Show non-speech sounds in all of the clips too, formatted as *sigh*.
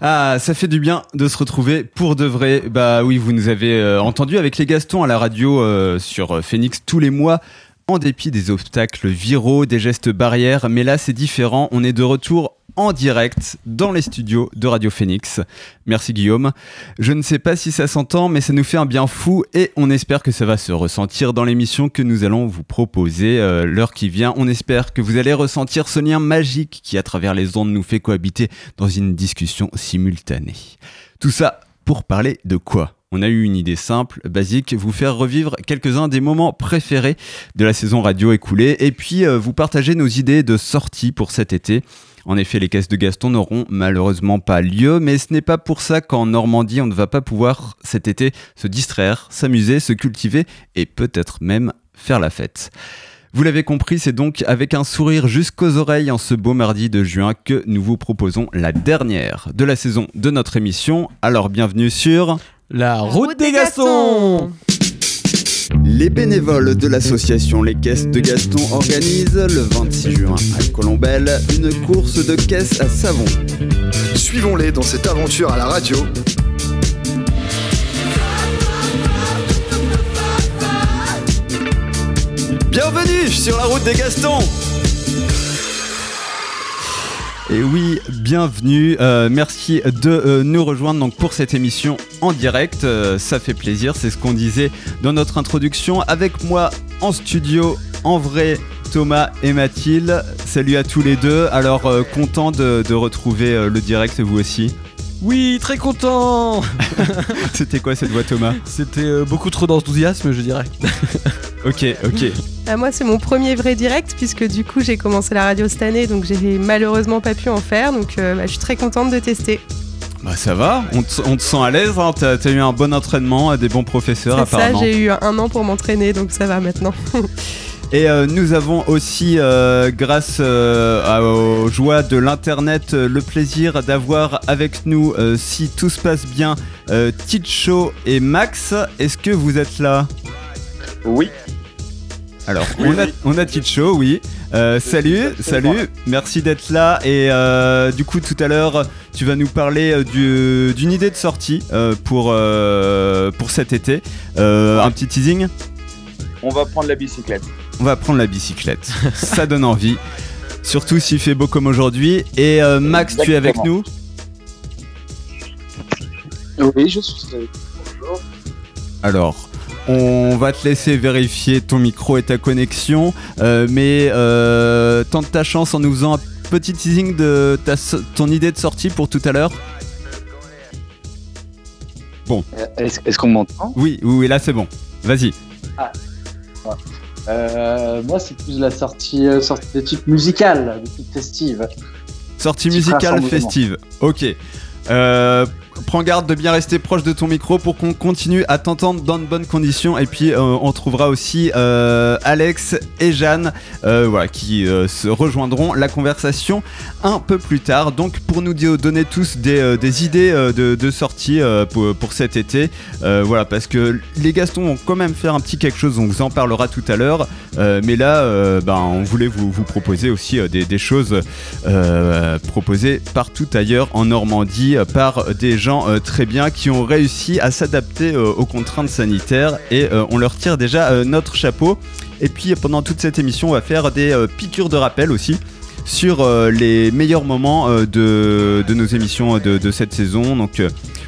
Ah, ça fait du bien de se retrouver pour de vrai. Bah oui, vous nous avez euh, entendu avec les Gastons à la radio euh, sur euh, Phoenix tous les mois. En dépit des obstacles viraux, des gestes barrières, mais là c'est différent, on est de retour en direct dans les studios de Radio Phoenix. Merci Guillaume. Je ne sais pas si ça s'entend, mais ça nous fait un bien fou et on espère que ça va se ressentir dans l'émission que nous allons vous proposer euh, l'heure qui vient. On espère que vous allez ressentir ce lien magique qui, à travers les ondes, nous fait cohabiter dans une discussion simultanée. Tout ça pour parler de quoi? On a eu une idée simple, basique, vous faire revivre quelques-uns des moments préférés de la saison radio écoulée et puis euh, vous partager nos idées de sortie pour cet été. En effet, les caisses de Gaston n'auront malheureusement pas lieu, mais ce n'est pas pour ça qu'en Normandie, on ne va pas pouvoir cet été se distraire, s'amuser, se cultiver et peut-être même faire la fête. Vous l'avez compris, c'est donc avec un sourire jusqu'aux oreilles en ce beau mardi de juin que nous vous proposons la dernière de la saison de notre émission. Alors bienvenue sur La route des Gastons les bénévoles de l'association Les Caisses de Gaston organisent le 26 juin à Colombelle une course de caisses à savon. Suivons-les dans cette aventure à la radio. Bienvenue sur la route des Gastons et oui, bienvenue. Euh, merci de euh, nous rejoindre donc pour cette émission en direct. Euh, ça fait plaisir, c'est ce qu'on disait dans notre introduction. Avec moi en studio, en vrai, Thomas et Mathilde. Salut à tous les deux. Alors, content de, de retrouver le direct, vous aussi oui, très content *laughs* C'était quoi cette voix Thomas? C'était beaucoup trop d'enthousiasme, je dirais. *laughs* ok, ok. Bah, moi, c'est mon premier vrai direct, puisque du coup, j'ai commencé la radio cette année, donc j'ai malheureusement pas pu en faire. Donc, euh, bah, je suis très contente de tester. Bah ça va, on te, sent à l'aise, hein. t'as as eu un bon entraînement, des bons professeurs apparemment. ça, j'ai eu un an pour m'entraîner, donc ça va maintenant. *laughs* Et euh, nous avons aussi, euh, grâce aux joies de l'internet, le plaisir d'avoir avec nous, si tout se passe bien, Ticho et Max. Est-ce que vous êtes là? Oui. Alors, on, a, on a Ticho, oui. Euh, salut, salut, merci d'être là. Et euh, du coup, tout à l'heure, tu vas nous parler euh, d'une idée de sortie pour, pour cet été. un petit teasing? On va prendre la bicyclette. On va prendre la bicyclette. Ça donne envie. Surtout s'il fait beau comme aujourd'hui. Et Max, tu es avec nous Oui, je suis avec Bonjour. Alors, on va te laisser vérifier ton micro et ta connexion, euh, mais euh, tente ta chance en nous faisant un petit teasing de ton idée de sortie pour tout à l'heure. Bon. Euh, est-ce qu'on m'entend? Oui, oui, là c'est bon. Vas-y. Ah. Moi, c'est plus la sortie, sortie de type musical, de type festive. Sortie musicale festive. Ok. Euh, prends garde de bien rester proche de ton micro pour qu'on continue à t'entendre dans de bonnes conditions. Et puis, euh, on trouvera aussi euh, Alex et Jeanne euh, qui se rejoindront la conversation un peu plus tard. Donc, pour nous donner tous des, idées de, sortie pour, cet été, voilà, parce que les Gastons vont quand même faire un petit quelque chose, on vous en parlera tout à l'heure. mais là, ben, on voulait vous, proposer aussi des, des, choses proposées partout ailleurs en Normandie par des gens euh, très bien qui ont réussi à s'adapter euh, aux contraintes sanitaires et euh, on leur tire déjà notre chapeau. Et puis pendant toute cette émission, on va faire des piqûres de rappel aussi sur les meilleurs moments de, nos émissions de, cette saison. Donc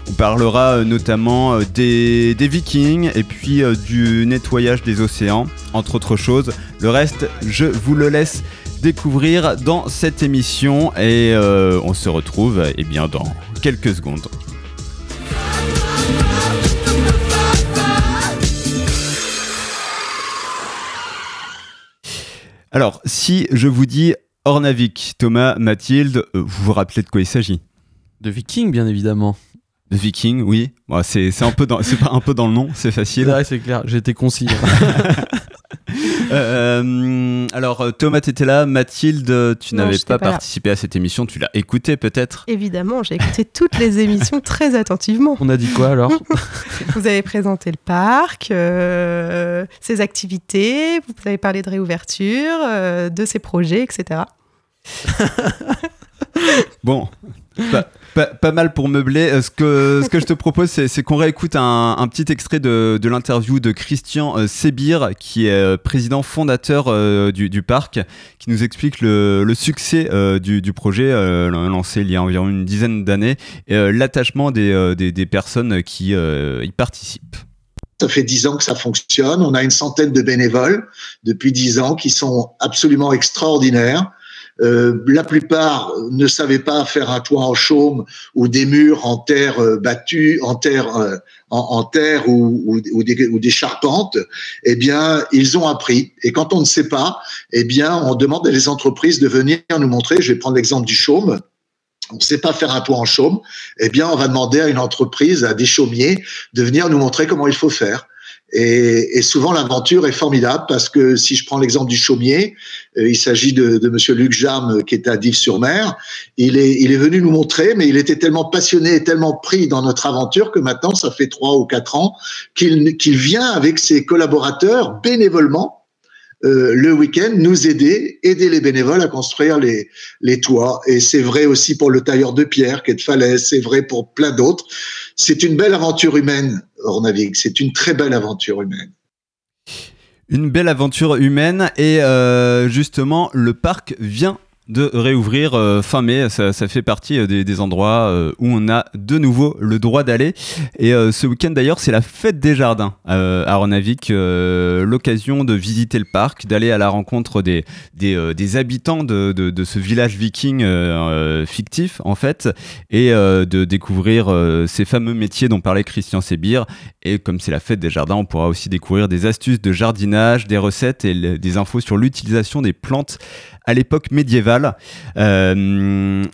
on parlera notamment des, des, vikings et puis du nettoyage des océans, entre autres choses. Le reste, je vous le laisse découvrir dans cette émission et on se retrouve eh bien, dans quelques secondes. Alors, si je vous dis Ornavik, Thomas, Mathilde, euh, vous vous rappelez de quoi il s'agit? De Viking, bien évidemment. De Viking, oui. c'est un, peu dans, un peu dans le nom, c'est facile. Ouais, c'est clair, été concis. *laughs* euh, alors, Thomas, tu étais là. Mathilde, tu n'avais pas, participé à cette émission. Tu l'as écoutée peut-être Évidemment, j'ai écouté toutes les émissions très attentivement. On a dit quoi alors *laughs* Vous avez présenté le parc, euh, ses activités, vous avez parlé de réouverture, de ses projets, etc. *laughs* bon, pas, pas mal pour meubler. Euh, Ce que, *laughs* ce que je te propose, c'est c'est qu'on réécoute un, un petit extrait de, de l'interview de Christian euh, Sébir, qui est euh, président fondateur euh, du, du parc, qui nous explique le, le succès euh, du, du projet euh, lancé il y a environ une dizaine d'années et euh, l'attachement des, euh, des, des personnes qui euh, y participent. Ça fait dix ans que ça fonctionne. On a une centaine de bénévoles depuis dix ans qui sont absolument extraordinaires. Euh, la plupart ne savaient pas faire un toit en chaume ou des murs en terre euh, battue, en terre, euh, en, terre ou des charpentes. Eh bien, ils ont appris. Et quand on ne sait pas, eh bien, on demande à les entreprises de venir nous montrer. Je vais prendre l'exemple du chaume on ne sait pas faire un toit en chaume, eh bien, on va demander à une entreprise, à des chaumiers, de venir nous montrer comment il faut faire. Et, et souvent, l'aventure est formidable parce que si je prends l'exemple du chaumier, euh, il s'agit de, de Monsieur Luc Jam euh, qui est à Dives-sur-Mer. Il est, il est venu nous montrer, mais il était tellement passionné et tellement pris dans notre aventure que maintenant, ça fait trois ou quatre ans qu'il qu'il vient avec ses collaborateurs bénévolement euh, le week-end nous aider, aider les bénévoles à construire les, les toits. Et c'est vrai aussi pour le tailleur de pierre qui est de Falaise, c'est vrai pour plein d'autres. C'est une belle aventure humaine, C'est une très belle aventure humaine. Une belle aventure humaine et euh, justement le parc vient de réouvrir euh, fin mai. Ça, fait partie euh, des, endroits euh, où on a de nouveau le droit d'aller. Et ce week-end d'ailleurs, c'est la fête des jardins à Renavik. L'occasion de visiter le parc, d'aller à la rencontre des, habitants de, de, ce village viking fictif en fait, et de découvrir ces fameux métiers dont parlait Christian Sébir. Et comme c'est la fête des jardins, on pourra aussi découvrir des astuces de jardinage, des recettes et des infos sur l'utilisation des plantes à l'époque médiévale. Euh,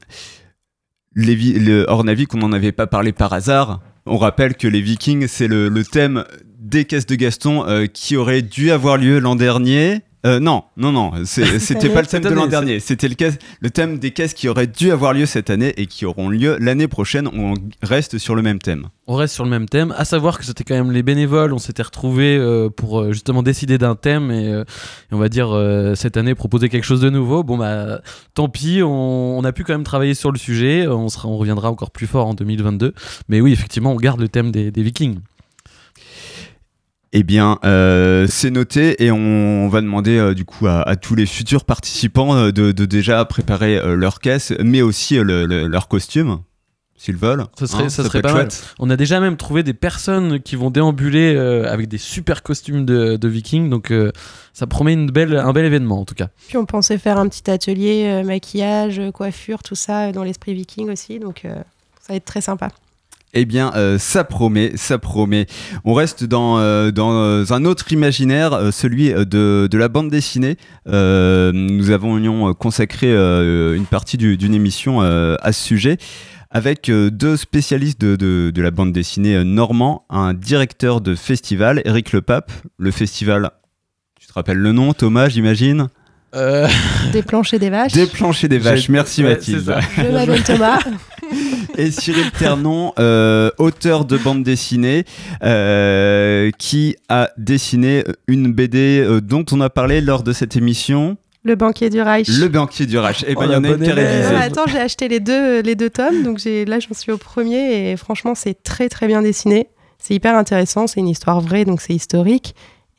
les vi- le Ornavik, on n'en avait pas parlé par hasard. On rappelle que les Vikings, c'est le, le thème des caisses de Gaston euh, qui aurait dû avoir lieu l'an dernier. Euh, non, non, non, *laughs* c'était pas le thème de l'an dernier. C'était le, thème des caisses qui auraient dû avoir lieu cette année et qui auront lieu l'année prochaine. On reste sur le même thème. On reste sur le même thème, à savoir que c'était quand même les bénévoles, on s'était retrouvés euh, pour euh, justement décider d'un thème et, euh, et on va dire euh, cette année proposer quelque chose de nouveau. Bon bah tant pis, on, on a pu quand même travailler sur le sujet, on, sera, on reviendra encore plus fort en 2022. Mais oui, effectivement, on garde le thème des, des vikings. Eh bien, euh, c'est noté et on, va demander euh, du coup à, à tous les futurs participants euh, de, de déjà préparer euh, leur caisse, mais aussi euh, le- le- leur costume, s'ils veulent. Ça serait- ça peut serait pas mal. On a déjà même trouvé des personnes qui vont déambuler euh, avec des super costumes de, de vikings, donc euh, ça promet une belle, un bel événement en tout cas. Puis on pensait faire un petit atelier euh, maquillage, coiffure, tout ça dans l'esprit viking aussi. Donc euh, ça va être très sympa. Eh bien, euh, ça promet, ça promet. On reste dans, euh, dans euh, un autre imaginaire, celui de, de la bande dessinée. Nous avons consacré une partie du- d'une émission à ce sujet avec deux spécialistes de, de- la bande dessinée normand, un directeur de festival, Eric Lepape. Le festival, tu te rappelles le nom, Thomas, j'imagine? Euh, Des planches et des vaches. Des planches et des vaches. Merci ouais, Mathilde. Je m'appelle Thomas. *laughs* et Cyril Ternon, euh, auteur de bande dessinée, euh, qui a dessiné une BD euh, dont on a parlé lors de cette émission, Le banquier du Reich. Le banquier du Reich. Et Oh, ben il y en a une qui attends, j'ai acheté les deux, les deux tomes, donc j'ai, là j'en suis au premier et franchement c'est très très bien dessiné. C'est hyper intéressant, c'est une histoire vraie, donc c'est historique.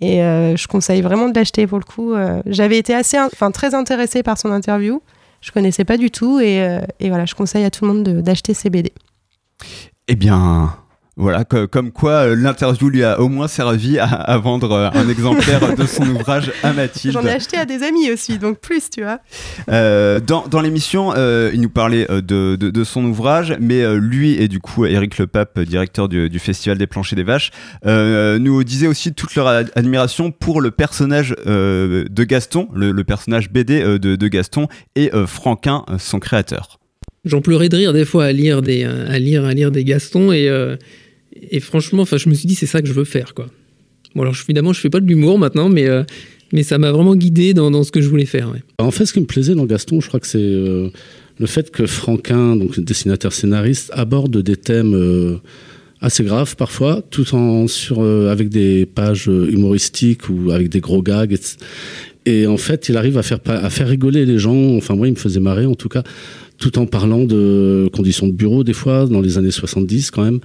Et euh, je conseille vraiment de l'acheter pour le coup. Euh, j'avais été assez, in- enfin très intéressée par son interview. Je connaissais pas du tout et, euh, et voilà, je conseille à tout le monde de- d'acheter ses BD. Eh bien, voilà, co- comme quoi euh, l'interview lui a au moins servi à, à vendre euh, un exemplaire de son *laughs* ouvrage à Mathilde. J'en ai acheté à des amis aussi, donc plus, tu vois. Euh, dans dans l'émission, euh, il nous parlait de, de, de son ouvrage, mais lui et du coup Eric Lepape, directeur du, du Festival des Planchers des Vaches, euh, nous disait aussi toute leur ad- admiration pour le personnage euh, de Gaston, le, le personnage BD euh, de, de Gaston, et euh, Franquin, son créateur. J'en pleurais de rire des fois à lire des, à lire, à lire des Gastons et, euh, et franchement, enfin, je me suis dit c'est ça que je veux faire quoi. Bon alors évidemment je fais pas de l'humour maintenant, mais euh, mais ça m'a vraiment guidé dans, dans ce que je voulais faire. En fait, ce qui me plaisait dans Gaston, je crois que c'est euh, le fait que Franquin, donc dessinateur scénariste, aborde des thèmes euh, assez graves parfois, tout en sur avec des pages humoristiques ou avec des gros gags. etc. Et en fait, il arrive à faire à faire rigoler les gens. Enfin, moi, il me faisait marrer en tout cas, tout en parlant de conditions de bureau des fois dans les années 70 quand même,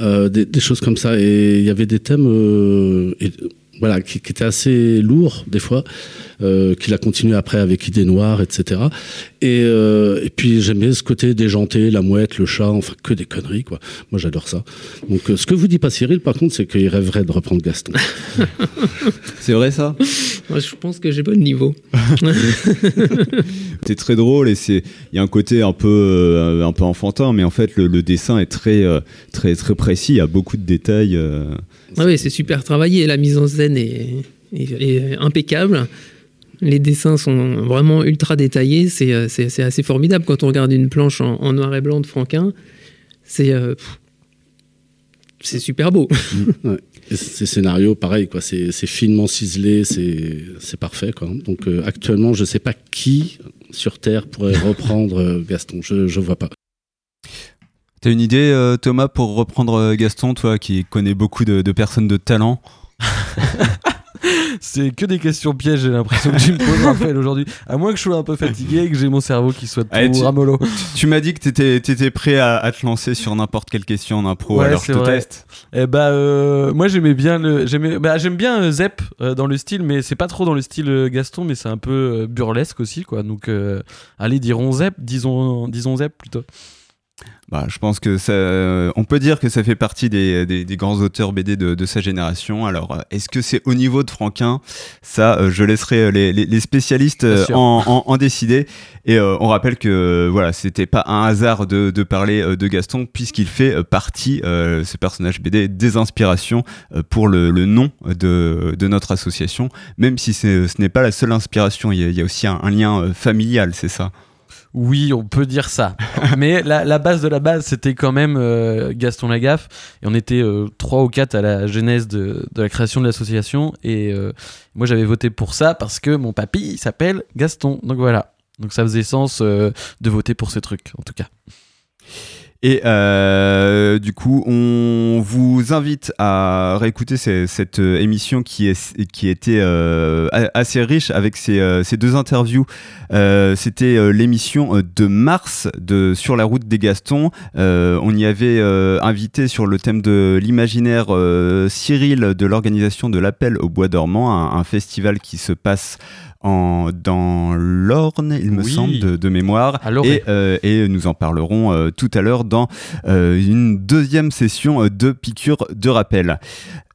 euh, des, choses comme ça. Et il y avait des thèmes euh, voilà, qui, qui, étaient assez lourds des fois, euh, qu'il a continué après avec Idées Noires, etc. Et, euh, et puis j'aimais ce côté déjanté, la mouette, le chat, enfin que des conneries quoi. Moi j'adore ça. Donc euh, ce que vous dit pas Cyril par contre, c'est qu'il rêverait de reprendre Gaston. *laughs* c'est vrai ça? Moi je pense que j'ai pas le niveau. *laughs* c'est très drôle et c'est il y a un côté un peu euh, un peu enfantin, mais en fait le, le dessin est très euh, très très précis. Il y a beaucoup de détails. Ah oui, c'est super travaillé. La mise en scène est, impeccable. Les dessins sont vraiment ultra détaillés. C'est euh, c'est- assez formidable quand on regarde une planche en, noir et blanc de Franquin. C'est euh, super beau. Ouais. Et ces scénarios, pareil, quoi. C'est finement ciselé, c'est parfait, quoi. Donc euh, actuellement, je sais pas qui sur Terre pourrait reprendre Gaston. Je je vois pas. T'as une idée, euh, Thomas, pour reprendre euh, Gaston, toi qui connais beaucoup de, de personnes de talent *laughs* C'est que des questions pièges, j'ai l'impression que tu me poses, Raphaël, aujourd'hui. À moins que je sois un peu fatigué et que j'ai mon cerveau qui soit tout Allez, tu- ramolo. Tu m'as dit que t'étais étais prêt à, à te lancer sur n'importe quelle question en impro, Ouais, alors je te vrai. teste. Eh bah, euh, moi j'aimais bien le, j'aimais, bah, j'aime bien euh, Zep euh, dans le style, mais c'est pas trop dans le style Gaston, mais c'est un peu burlesque aussi, quoi. Donc, allez, dirons Zep, disons, disons Zep plutôt. Bah, je pense que ça, euh, on peut dire que ça fait partie des, des- des grands auteurs BD de, de sa génération. Alors, euh, est-ce que c'est au niveau de Franquin? Ça, euh, je laisserai les, les- les spécialistes en, en- en décider. Et euh, on rappelle que voilà, c'était pas un hasard de, de parler de Gaston, puisqu'il fait partie, euh, ce personnage BD, des inspirations pour le, le nom de, de notre association. Même si ce n'est pas la seule inspiration, il y a, il y a aussi un, un lien familial, c'est ça? Oui, on peut dire ça. *laughs* mais la, la base de la base, c'était quand même euh, Gaston Lagaffe. Et on était euh, trois ou quatre à la genèse de, de la création de l'association. Et euh, moi, j'avais voté pour ça parce que mon papy, il s'appelle Gaston. Donc voilà. Donc ça faisait sens de voter pour ce truc, en tout cas. Et euh, du coup, on vous invite à réécouter cette euh, émission qui, est, qui était euh, assez riche avec ces, euh, ces deux interviews. C'était l'émission de mars de Sur la route des Gastons. On y avait invité sur le thème de l'imaginaire Cyril de l'organisation de l'Appel au Bois dormant, un festival qui se passe en, dans l'Orne, il me Oui. semble, de, de mémoire. Et, euh, et nous en parlerons euh, tout à l'heure dans euh, une deuxième session euh, de piqûres de rappel.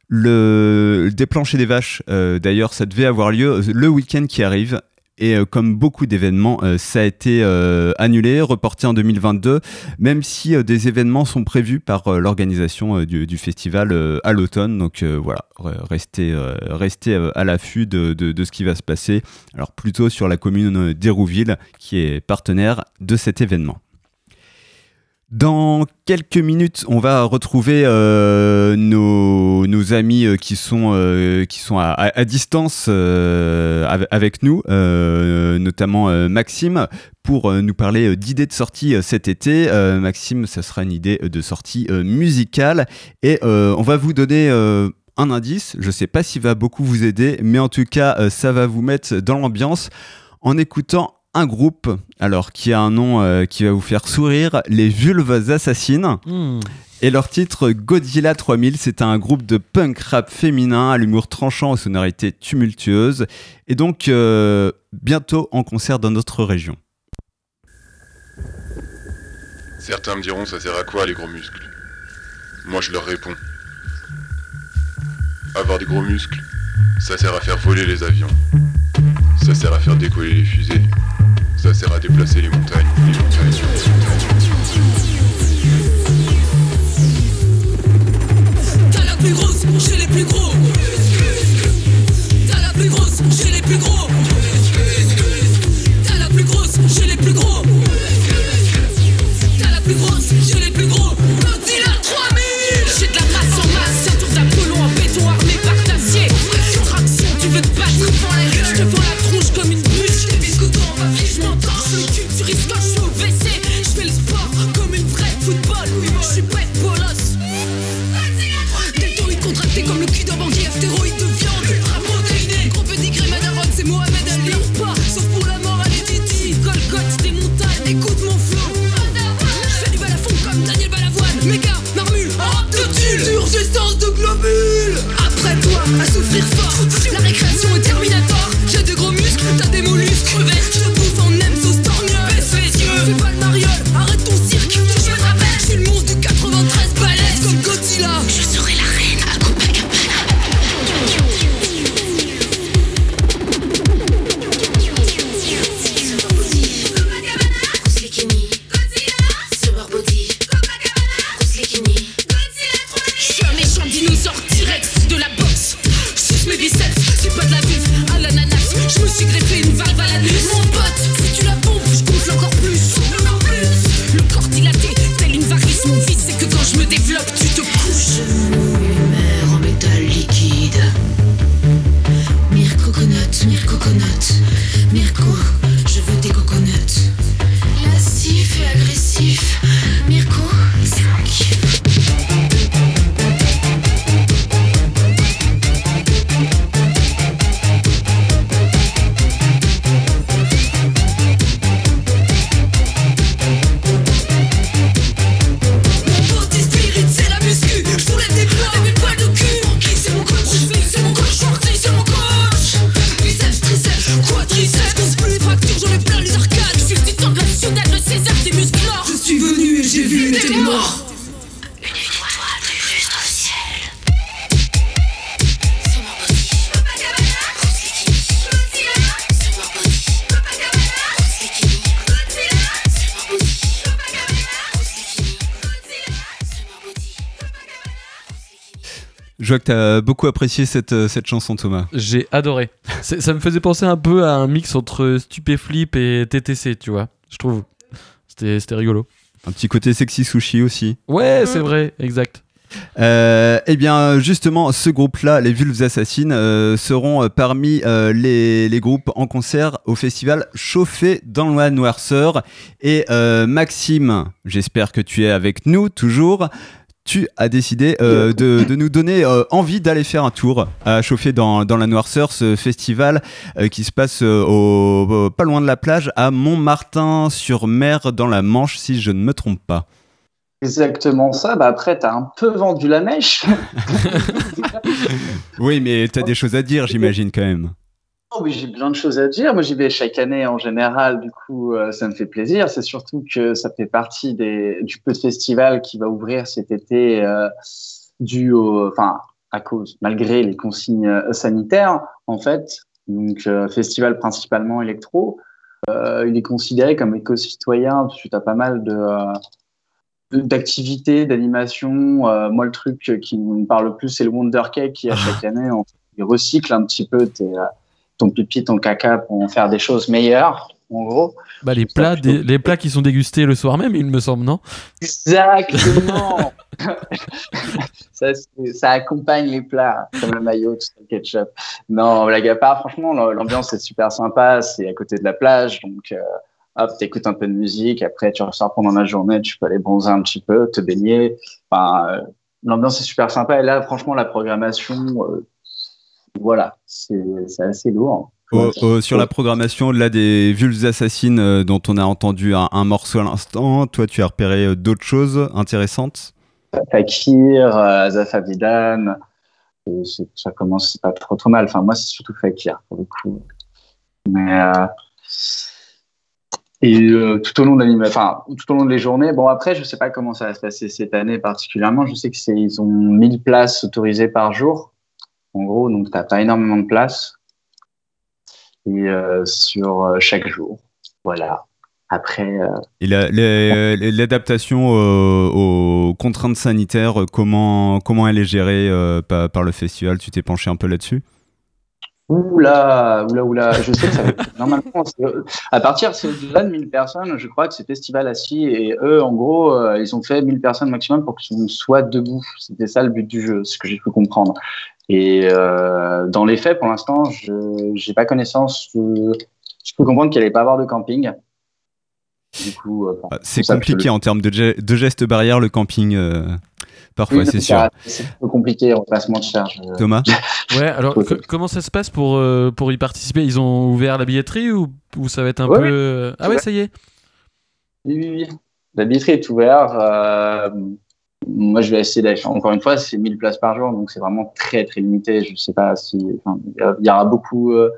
Le déplancher des vaches, euh, d'ailleurs, ça devait avoir lieu le week-end qui arrive. Et euh, comme beaucoup d'événements, euh, ça a été euh, annulé, reporté en 2022, même si euh, des événements sont prévus par l'organisation du, festival à l'automne. Donc voilà, re- restez, restez à l'affût de, de- de ce qui va se passer. Alors plutôt sur la commune d'Hérouville, qui est partenaire de cet événement. Dans quelques minutes, on va retrouver euh, nos, amis euh, qui sont, euh, qui sont à, distance ave- avec nous, notamment Maxime, pour nous parler d'idées de sortie cet été. Maxime, ça sera une idée de sortie musicale et on va vous donner un indice. Je ne sais pas s'il va beaucoup vous aider, mais en tout cas, ça va vous mettre dans l'ambiance en écoutant un groupe, alors qui a un nom euh, qui va vous faire sourire, les Vulves Assassines. Hmm. Et leur titre Godzilla 3000, c'est un groupe de punk rap féminin à l'humour tranchant aux sonorités tumultueuses. Et donc, euh, bientôt en concert dans notre région. Certains me diront ça sert à quoi les gros muscles? Moi je leur réponds. Avoir des gros muscles, ça sert à faire voler les avions. Ça sert à faire décoller les fusées. Ça sert à déplacer les montagnes. Les montagnes. T'as la plus grosse, les plus gros. Je vois que t'as beaucoup apprécié cette, euh, cette chanson, Thomas. J'ai adoré. Ça me faisait penser un peu à un mix entre Stupéflip et TTC, tu vois. Je trouve. C'était c'était rigolo. Un petit côté sexy sushi aussi. Ouais, c'est vrai, exact. Euh, eh bien, justement, ce groupe-là, les Vulves Assassines, euh, seront euh, parmi euh, les, les groupes en concert au festival Chauffé dans la Noirceur. Et euh, Maxime, j'espère que tu es avec nous toujours. Tu as décidé euh, de, de nous donner euh, envie d'aller faire un tour à Chauffer dans, dans la Noirceur, ce festival euh, qui se passe euh, au, pas loin de la plage, à Montmartin-sur-Mer, dans la Manche, si je ne me trompe pas. Exactement ça. Bah après, t'as un peu vendu la mèche. *laughs* *laughs* Oui, mais tu as des choses à dire, j'imagine, quand même. Oh, oui, j'ai plein de choses à dire. Moi, j'y vais chaque année en général. Du coup, euh, ça me fait plaisir. C'est surtout que ça fait partie des, du peu de festival qui va ouvrir cet été, euh, dû au, enfin, à cause, malgré les consignes euh, sanitaires, en fait. Donc, festival principalement électro. Il est considéré comme éco-citoyen tu as pas mal de, d'activités, d'animations. Moi, le truc qui me parle le plus, c'est le Wonder Cake qui, à chaque *laughs* année, en il recycle un petit peu tes, ton pipi, ton caca pour en faire des choses meilleures, en gros. Bah, les, plats, des- les plats qui sont dégustés le soir même, il me semble, non? Exactement *laughs* *laughs* ça, ça accompagne les plats, comme le maillot, tout ça, le ketchup. Non, blague à part, franchement, l'ambiance est super sympa. C'est à côté de la plage, donc euh, hop, t'écoutes un peu de musique. Après, tu ressors pendant la journée, tu peux aller bronzer un petit peu, te baigner. Enfin, euh, l'ambiance est super sympa. Et là, franchement, la programmation, euh, voilà, c'est assez lourd. Au- au- sur la programmation, là, des Vulves Assassines euh, dont on a entendu un, un morceau à l'instant, toi, tu as repéré euh, d'autres choses intéressantes? Fakir, euh, Azaf Avidan, ça commence pas trop trop mal. Enfin, moi, c'est surtout Fakir pour le coup. Mais euh, et euh, tout au long de enfin tout au long des journées. Bon, après, je sais pas comment ça va se passer cette année particulièrement. Je sais que c'est ils ont 1000 places autorisées par jour, en gros, donc t'as pas énormément de places et euh, sur euh, chaque jour. Voilà. Après. euh, Et l'adaptation aux contraintes sanitaires, comment, comment elle est gérée par, par le festival? Tu t'es penché un peu là-dessus? Oula, oula, oula, je sais que ça va être- *laughs* normalement, c'est- à partir de 1000 personnes, je crois que c'est festival assis et eux, en gros, euh, ils ont fait 1000 personnes maximum pour qu'on soit debout. C'était ça le but du jeu, ce que j'ai pu comprendre. Et euh, dans les faits, pour l'instant, je j'ai pas connaissance. Je, je peux comprendre qu'il allait pas avoir de camping. Du coup, euh, bon, Ah, C'est compliqué en termes de, ge- de gestes barrières, le camping, euh, parfois, Oui, c'est sûr. C'est un peu compliqué, pas se mentir. je- Thomas? Ouais, alors co- comment ça se passe pour, euh, pour y participer? Ils ont ouvert la billetterie ou, ou ça va être un Ouais, peu. euh, Ah ouais, ça y est Oui, oui, oui. La billetterie est ouverte. euh, moi, je vais essayer d'aller. Encore une fois, c'est 1000 places par jour, donc c'est vraiment très très limité. Je sais pas si, enfin, il y aura beaucoup euh,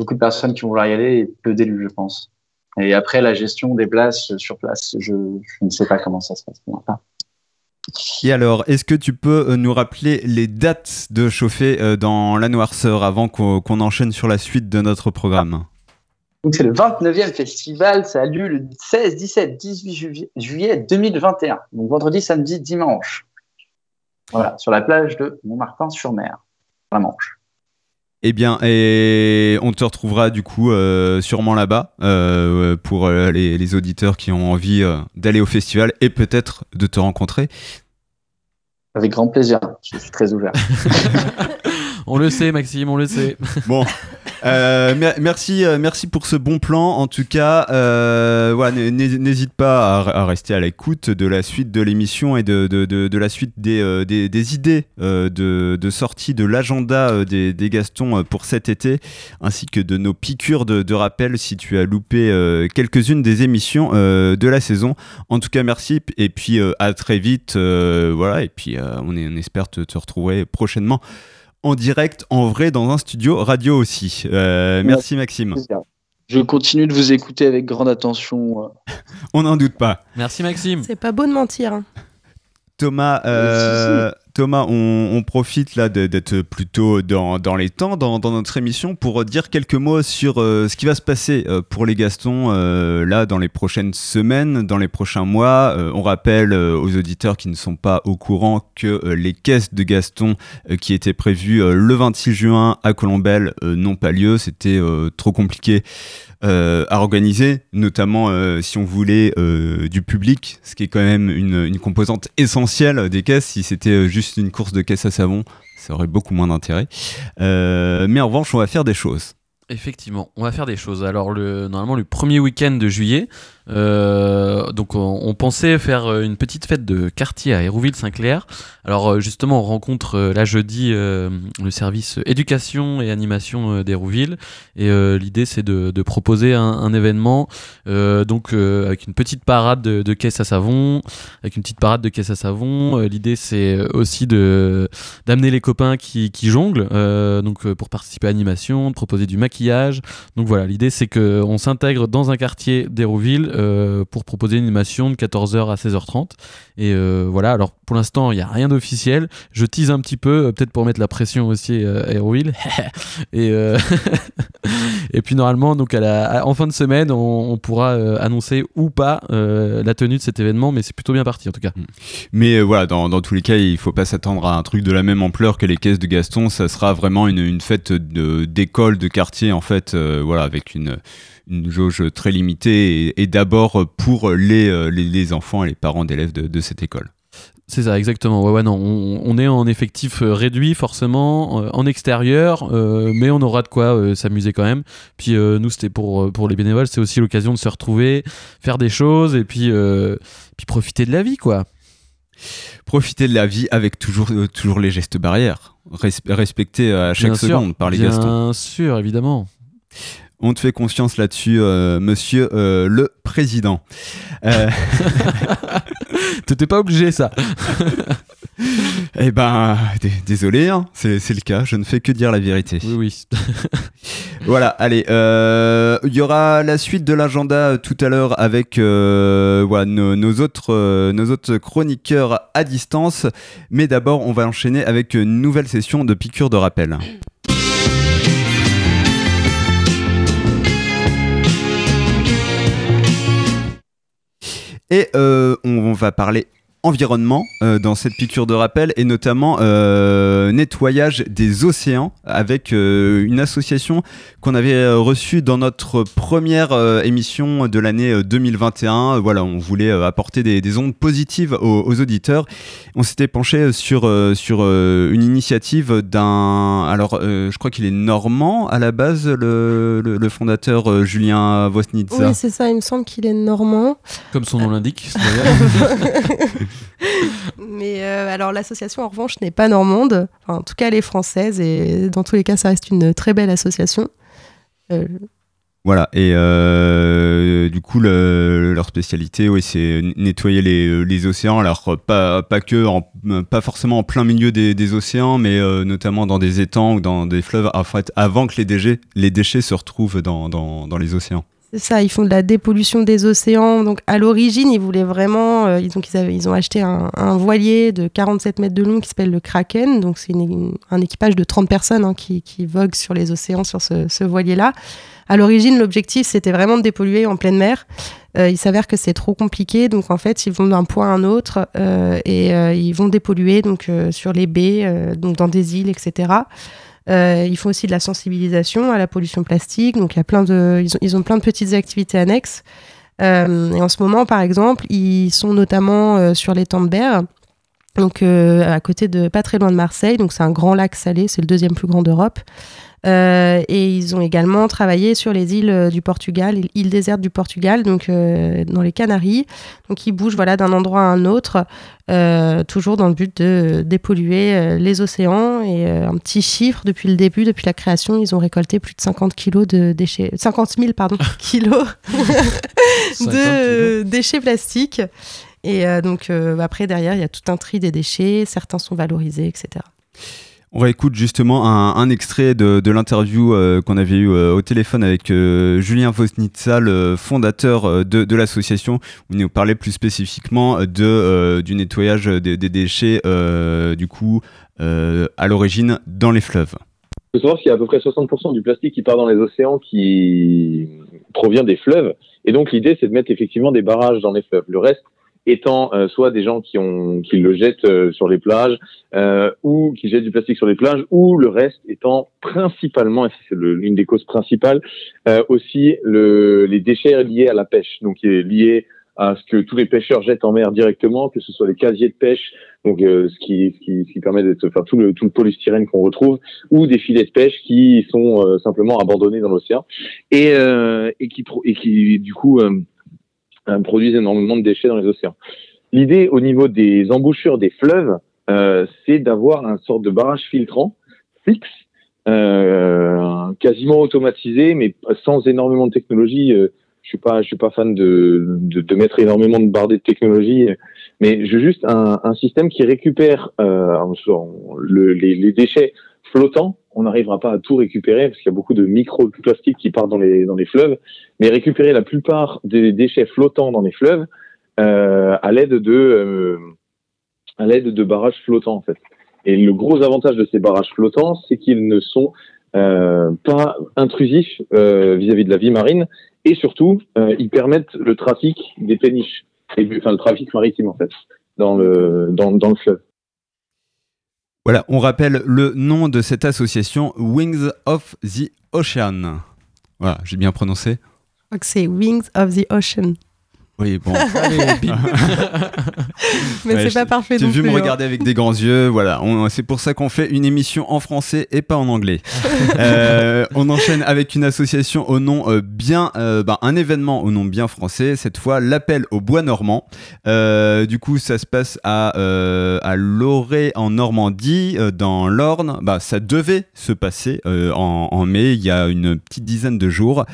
beaucoup de personnes qui vont vouloir y aller et peu d'élus, je pense. Et après, la gestion des places sur place, je, je ne sais pas comment ça se passe. Enfin, Et alors, est-ce que tu peux euh, nous rappeler les dates de chauffer euh, dans la noirceur avant qu'on enchaîne sur la suite de notre programme? C'est le 29e festival, ça a lieu le 16, 17, 18 juillet, juillet 2021. Donc vendredi, samedi, dimanche. Voilà, sur la plage de Montmartin-sur-Mer, la Manche. Eh bien, et on te retrouvera du coup euh, sûrement là-bas euh, pour euh, les, les auditeurs qui ont envie euh, d'aller au festival et peut-être de te rencontrer. Avec grand plaisir, je suis très ouvert. *laughs* *laughs* On le sait, Maxime, on le sait. Bon, *laughs* euh, mer- merci, euh, merci pour ce bon plan. En tout cas, euh, n'hésite pas à, rester à l'écoute de la suite de l'émission et de, de, la suite des, des, idées de, sortie de l'agenda des, des Gastons pour cet été, ainsi que de nos piqûres de, rappel si tu as loupé quelques-unes des émissions de la saison. En tout cas, merci et puis à très vite. voilà, et puis on, espère te retrouver prochainement en direct, en vrai, dans un studio radio aussi. Euh, merci Maxime. Je continue de vous écouter avec grande attention. euh. *laughs* On n'en doute pas. Merci Maxime. C'est pas beau de mentir. hein. Thomas, euh, Thomas, on, profite d'être plutôt dans, les temps dans, notre émission pour dire quelques mots sur euh, ce qui va se passer euh, pour les Gastons euh, là dans les prochaines semaines, dans les prochains mois. On rappelle aux auditeurs qui ne sont pas au courant que les caisses de Gaston qui étaient prévues le 26 juin à Colombelle n'ont pas lieu. C'était trop compliqué à organiser, notamment euh, si on voulait euh, du public, ce qui est quand même une, composante essentielle des caisses. Si c'était euh, juste une course de caisse à savon, ça aurait beaucoup moins d'intérêt. Euh, mais en revanche, on va faire des choses. Effectivement, on va faire des choses. Alors, le, normalement, le premier week-end de juillet, euh, donc on, pensait faire euh, une petite fête de quartier à Hérouville-Saint-Clair. Alors, euh, justement, on rencontre là jeudi le service éducation et animation d'Hérouville. Et l'idée, c'est de, proposer un, événement, donc avec une petite parade de, de caisse à savon, avec une petite parade de caisse à savon. L'idée, c'est aussi de d'amener les copains qui, jonglent, donc pour participer à l'animation, de proposer du maquillage. Donc voilà, l'idée c'est que on s'intègre dans un quartier d'Hérouville euh, pour proposer une animation de 14h à 16h30. Et euh, voilà, alors pour l'instant il n'y a rien d'officiel. Je tease un petit peu, euh, peut-être pour mettre la pression aussi à Hérouville. *laughs* et, *laughs* et puis normalement, donc à la, en fin de semaine, on, pourra annoncer ou pas la tenue de cet événement, mais c'est plutôt bien parti en tout cas. Mais euh, voilà, dans, dans tous les cas, il faut pas s'attendre à un truc de la même ampleur que les caisses de Gaston. Ça sera vraiment une, une fête de- d'école, de, quartier, en fait, voilà, avec une, une jauge très limitée et, et d'abord pour les, euh, les, les enfants et les parents d'élèves de, de cette école. C'est ça, exactement. Ouais, ouais, non, on, on est en effectif euh, réduit forcément, euh, en extérieur, euh, mais on aura de quoi euh, s'amuser quand même. Puis nous, c'était pour, pour les bénévoles, c'est aussi l'occasion de se retrouver, faire des choses et puis, puis profiter de la vie, quoi. Profiter de la vie avec toujours, toujours les gestes barrières, res- respectés à chaque Bien sûr, seconde par les bien Gastons. Bien sûr, évidemment. On te fait confiance là-dessus, euh, monsieur euh, le président. Euh, *laughs* T'étais pas obligé, ça. *laughs* eh ben, désolé, hein, c'est le cas, je ne fais que dire la vérité. Oui, oui. *laughs* Voilà, allez, euh, il y aura la suite de l'agenda tout à l'heure avec voilà, nos, nos autres, nos autres chroniqueurs à distance. Mais d'abord, on va enchaîner avec une nouvelle session de piqûre de rappel. Et euh, on va parler environnement euh, dans cette piqûre de rappel et notamment euh, nettoyage des océans avec euh, une association qu'on avait reçue dans notre première euh, émission de l'année euh, 2021. Voilà, on voulait euh, apporter des, des ondes positives aux, aux auditeurs. On s'était penché sur, euh, sur euh, une initiative d'un... Alors, euh, je crois qu'il est normand à la base, le, le- le fondateur euh, Julien Vosnitza. Oui, c'est ça, il me semble qu'il est normand. Comme son nom l'indique. *laughs* *laughs* Mais euh, alors l'association en revanche n'est pas normande, Enfin, en tout cas elle est française et dans tous les cas ça reste une très belle association. Euh, Voilà, et euh, du coup, le- leur spécialité, oui, c'est nettoyer les, océans. Alors, pas, pas que, en- pas forcément en plein milieu des, océans, mais notamment dans des étangs ou dans des fleuves, en fait, avant que les déchets, les déchets se retrouvent dans, dans les océans. Ça, ils font de la dépollution des océans. Donc à l'origine, ils voulaient vraiment. euh, donc, ils, avaient- ils ont acheté un, voilier de 47 mètres de long qui s'appelle le Kraken. Donc c'est un équipage de 30 personnes hein, qui, qui voguent sur les océans sur ce, voilier-là. À l'origine, l'objectif, c'était vraiment de dépolluer en pleine mer. Euh, il s'avère que c'est trop compliqué, donc en fait, ils vont d'un point à un autre euh, et ils vont dépolluer donc sur les baies, donc dans des îles, etc. Euh, ils font aussi de la sensibilisation à la pollution plastique. Donc, il y a plein de, ils ont, ont plein de petites activités annexes. Euh, et en ce moment, par exemple, ils sont notamment euh, sur l'étang de Berre, donc à côté de, pas très loin de Marseille. Donc, c'est un grand lac salé, c'est le deuxième plus grand d'Europe. Euh, et ils ont également travaillé sur les îles euh, du Portugal, îles désertes du Portugal, donc euh, dans les Canaries. Donc ils bougent voilà d'un endroit à un autre, toujours dans le but de dépolluer les océans. Et un petit chiffre depuis le début, depuis la création, ils ont récolté plus de 50 kilos de déchets, 50 000 pardon *laughs* kilos 50 de déchets plastiques. Et euh, donc euh, après derrière, il y a tout un tri des déchets, certains sont valorisés, etc. On réécoute justement un, extrait de, l'interview euh, qu'on avait eu euh, au téléphone avec euh, Julien Vosnitsa, le fondateur de, l'association, où il nous parlait plus spécifiquement du nettoyage des, déchets, du coup, à l'origine dans les fleuves. Il faut savoir qu'il y a à peu près 60% du plastique qui part dans les océans qui provient des fleuves. Et donc l'idée, c'est de mettre effectivement des barrages dans les fleuves. Le reste étant euh, soit des gens qui, ont, qui le jettent euh, sur les plages, euh, ou qui jettent du plastique sur les plages, ou le reste étant principalement, et c'est l'une des causes principales, euh, aussi le, les déchets liés à la pêche, donc qui à ce que tous les pêcheurs jettent en mer directement, que ce soit les casiers de pêche, donc euh, ce, qui, ce, qui, ce qui permet d'être, enfin tout le, tout le polystyrène qu'on retrouve, ou des filets de pêche qui sont euh, simplement abandonnés dans l'océan et, euh, et qui et qui du coup euh, produisent énormément de déchets dans les océans. L'idée au niveau des embouchures des fleuves, euh, c'est d'avoir un sorte de barrage filtrant fixe, euh, quasiment automatisé, mais sans énormément de technologie. Euh, je suis pas, je suis pas fan de, de, de mettre énormément de bardées de technologie, mais veux juste un, un système qui récupère euh, le- les, les déchets flottants. On n'arrivera pas à tout récupérer parce qu'il y a beaucoup de microplastiques qui partent dans les dans les fleuves, mais récupérer la plupart des déchets flottants dans les fleuves euh, à l'aide de euh, à l'aide de barrages flottants en fait. Et le gros avantage de ces barrages flottants, c'est qu'ils ne sont euh, pas intrusifs euh, vis-à-vis de la vie marine et surtout euh, ils permettent le trafic des péniches, et, enfin le trafic maritime en fait dans le dans, dans le fleuve. Voilà, on rappelle le nom de cette association, Wings of the Ocean. Voilà, j'ai bien prononcé. C'est Wings of the Ocean. Oui, bon. *laughs* Allez. *laughs* Mais Ouais, c'est pas parfait J'ai vu me hein. regarder avec des grands yeux. Voilà, c'est pour ça qu'on fait une émission en français et pas en anglais. *laughs* Euh, on enchaîne avec une association au nom euh, bien, euh, bah, un événement au nom bien français. Cette fois, l'appel au bois normand. Du coup, ça se passe à à Loré en Normandie, dans l'Orne. Bah, ça devait se passer en, en mai. Il y a une petite dizaine de jours.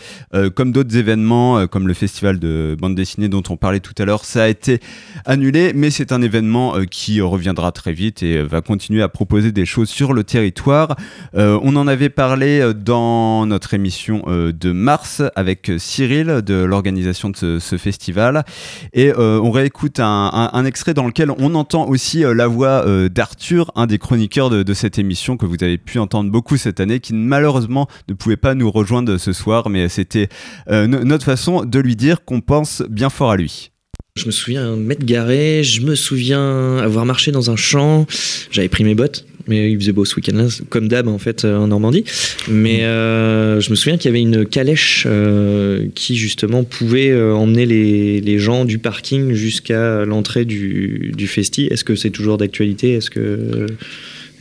Comme d'autres événements, comme le festival de bande dessinée dont on parlait tout à l'heure, ça a été annulé, mais c'est un événement euh, qui reviendra très vite et euh, va continuer à proposer des choses sur le territoire. Euh, on en avait parlé dans notre émission de mars avec Cyril de l'organisation de ce, festival et on réécoute un, extrait dans lequel on entend aussi la voix d'Arthur, un des chroniqueurs de, cette émission que vous avez pu entendre beaucoup cette année, qui malheureusement ne pouvait pas nous rejoindre ce soir, mais c'était no- notre façon de lui dire qu'on pense bien fort à lui. Je me souviens m'être garé, je me souviens avoir marché dans un champ, j'avais pris mes bottes, mais il faisait beau ce week-end-là, comme d'hab en fait euh, en Normandie. Mais euh, je me souviens qu'il y avait une calèche euh, qui justement pouvait euh, emmener les, les gens du parking jusqu'à l'entrée du, du festi. Est-ce que c'est toujours d'actualité? Est-ce que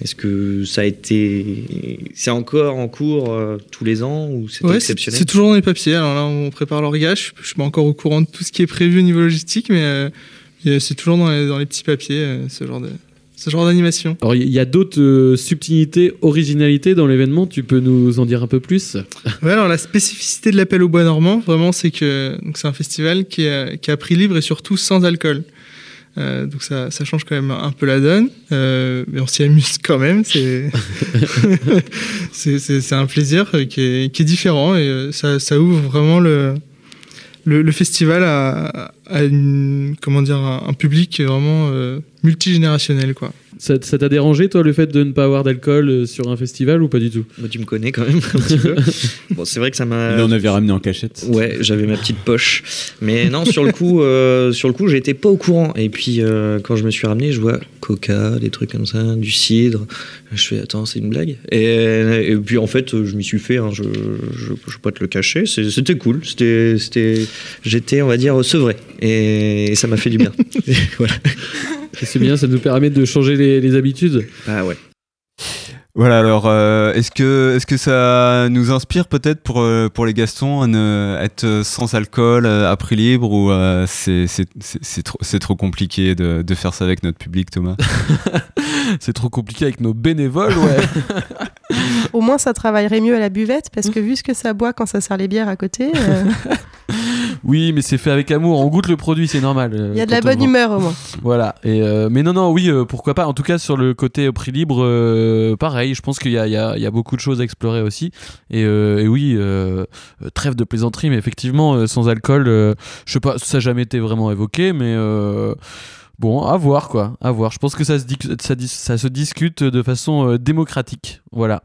est-ce que ça a été c'est encore en cours euh, tous les ans ou Ouais, c'est exceptionnel c'est toujours dans les papiers. Alors là, on prépare l'orgage. Je suis pas encore au courant de tout ce qui est prévu au niveau logistique, mais euh, c'est toujours dans les, dans les petits papiers, euh, ce genre de ce genre d'animation. Alors, il y a d'autres euh, subtilités, originalités dans l'événement. Tu peux nous en dire un peu plus? *laughs* Ouais, alors la spécificité de l'appel au bois normand, vraiment, c'est que donc c'est un festival qui est, qui a prix libre et surtout sans alcool. Euh, donc ça, ça change quand même un peu la donne, euh, mais on s'y amuse quand même. *laughs* C'est c'est- un plaisir qui est, qui est différent et euh, ça, ça ouvre vraiment le, le, le festival à, à une, comment dire, un, un public vraiment euh, multigénérationnel. Quoi. Ça ça t'a dérangé, toi, le fait de ne pas avoir d'alcool euh, sur un festival ou pas du tout? Moi, tu me connais quand même *laughs* un petit peu. *laughs* Bon, c'est vrai que ça m'a. Il en avait ramené en cachette. Ouais, j'avais ma petite poche. Mais non, sur le coup, euh, sur le coup, j'étais pas au courant. Et puis, euh, quand je me suis ramené, je vois Coca, des trucs comme ça, du cidre. Je fais, attends, c'est une blague? Et, et puis, en fait, je m'y suis fait. hein, je, je, je vais pas te le cacher. C'était cool. C'était, c'était, j'étais, on va dire, sevré. Et, ça m'a fait du bien. Et *laughs* voilà. C'est bien, ça nous permet de changer les, les habitudes. Ah ouais. Voilà, alors euh, est-ce que, est que ça nous inspire peut-être pour, euh, pour les Gastons à ne- être sans alcool, euh, à prix libre, ou euh, c'est c'est- c'est- c'est trop, c'est trop compliqué de, de faire ça avec notre public, Thomas? *laughs* C'est trop compliqué avec nos bénévoles, ouais. *laughs* Au moins, ça travaillerait mieux à la buvette parce que vu ce que ça boit quand ça sert les bières à côté, euh, *laughs* Oui, mais c'est fait avec amour. On goûte le produit, c'est normal. euh, il y a de la on bonne humeur au moins. Voilà. Et euh, mais non, non, oui, euh, pourquoi pas. En tout cas, sur le côté prix libre, euh, pareil. Je pense qu'il y a, y y beaucoup de choses à explorer aussi. Et, et oui, trêve de plaisanterie, mais effectivement, sans alcool, je sais pas, ça n'a jamais été vraiment évoqué, mais. Bon, à voir quoi, à voir. Je pense que ça se, dis- ça, dis- ça se discute de façon démocratique. Voilà.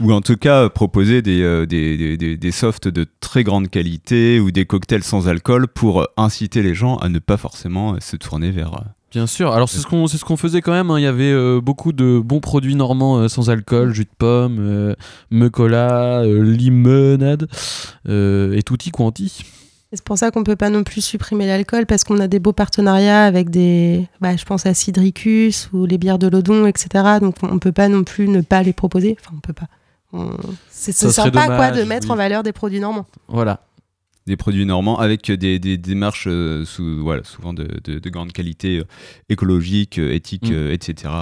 Ou en tout cas, euh, proposer des, euh, des, des, des- des softs de très grande qualité ou des cocktails sans alcool pour euh, inciter les gens à ne pas forcément se tourner vers. Bien sûr. Alors c'est ce qu'on ce qu'on faisait quand même. hein. Il y avait beaucoup de bons produits normands sans alcool, jus de pomme, me cola, euh, limonade et tutti quanti. Et C'est pour ça qu'on peut pas non plus supprimer l'alcool parce qu'on a des beaux partenariats avec des, bah, je pense à Cidricus ou les bières de l'Odon, etc. Donc on peut pas non plus ne pas les proposer. Enfin, on peut pas. On- C'est Ça c'est serait sympa quoi dommage, de mettre oui. en valeur des produits normands. Voilà. des produits normands avec des, des démarches euh, sous, voilà, souvent de, de- de grande qualité euh, écologique, euh, éthique, Mm. euh, etc.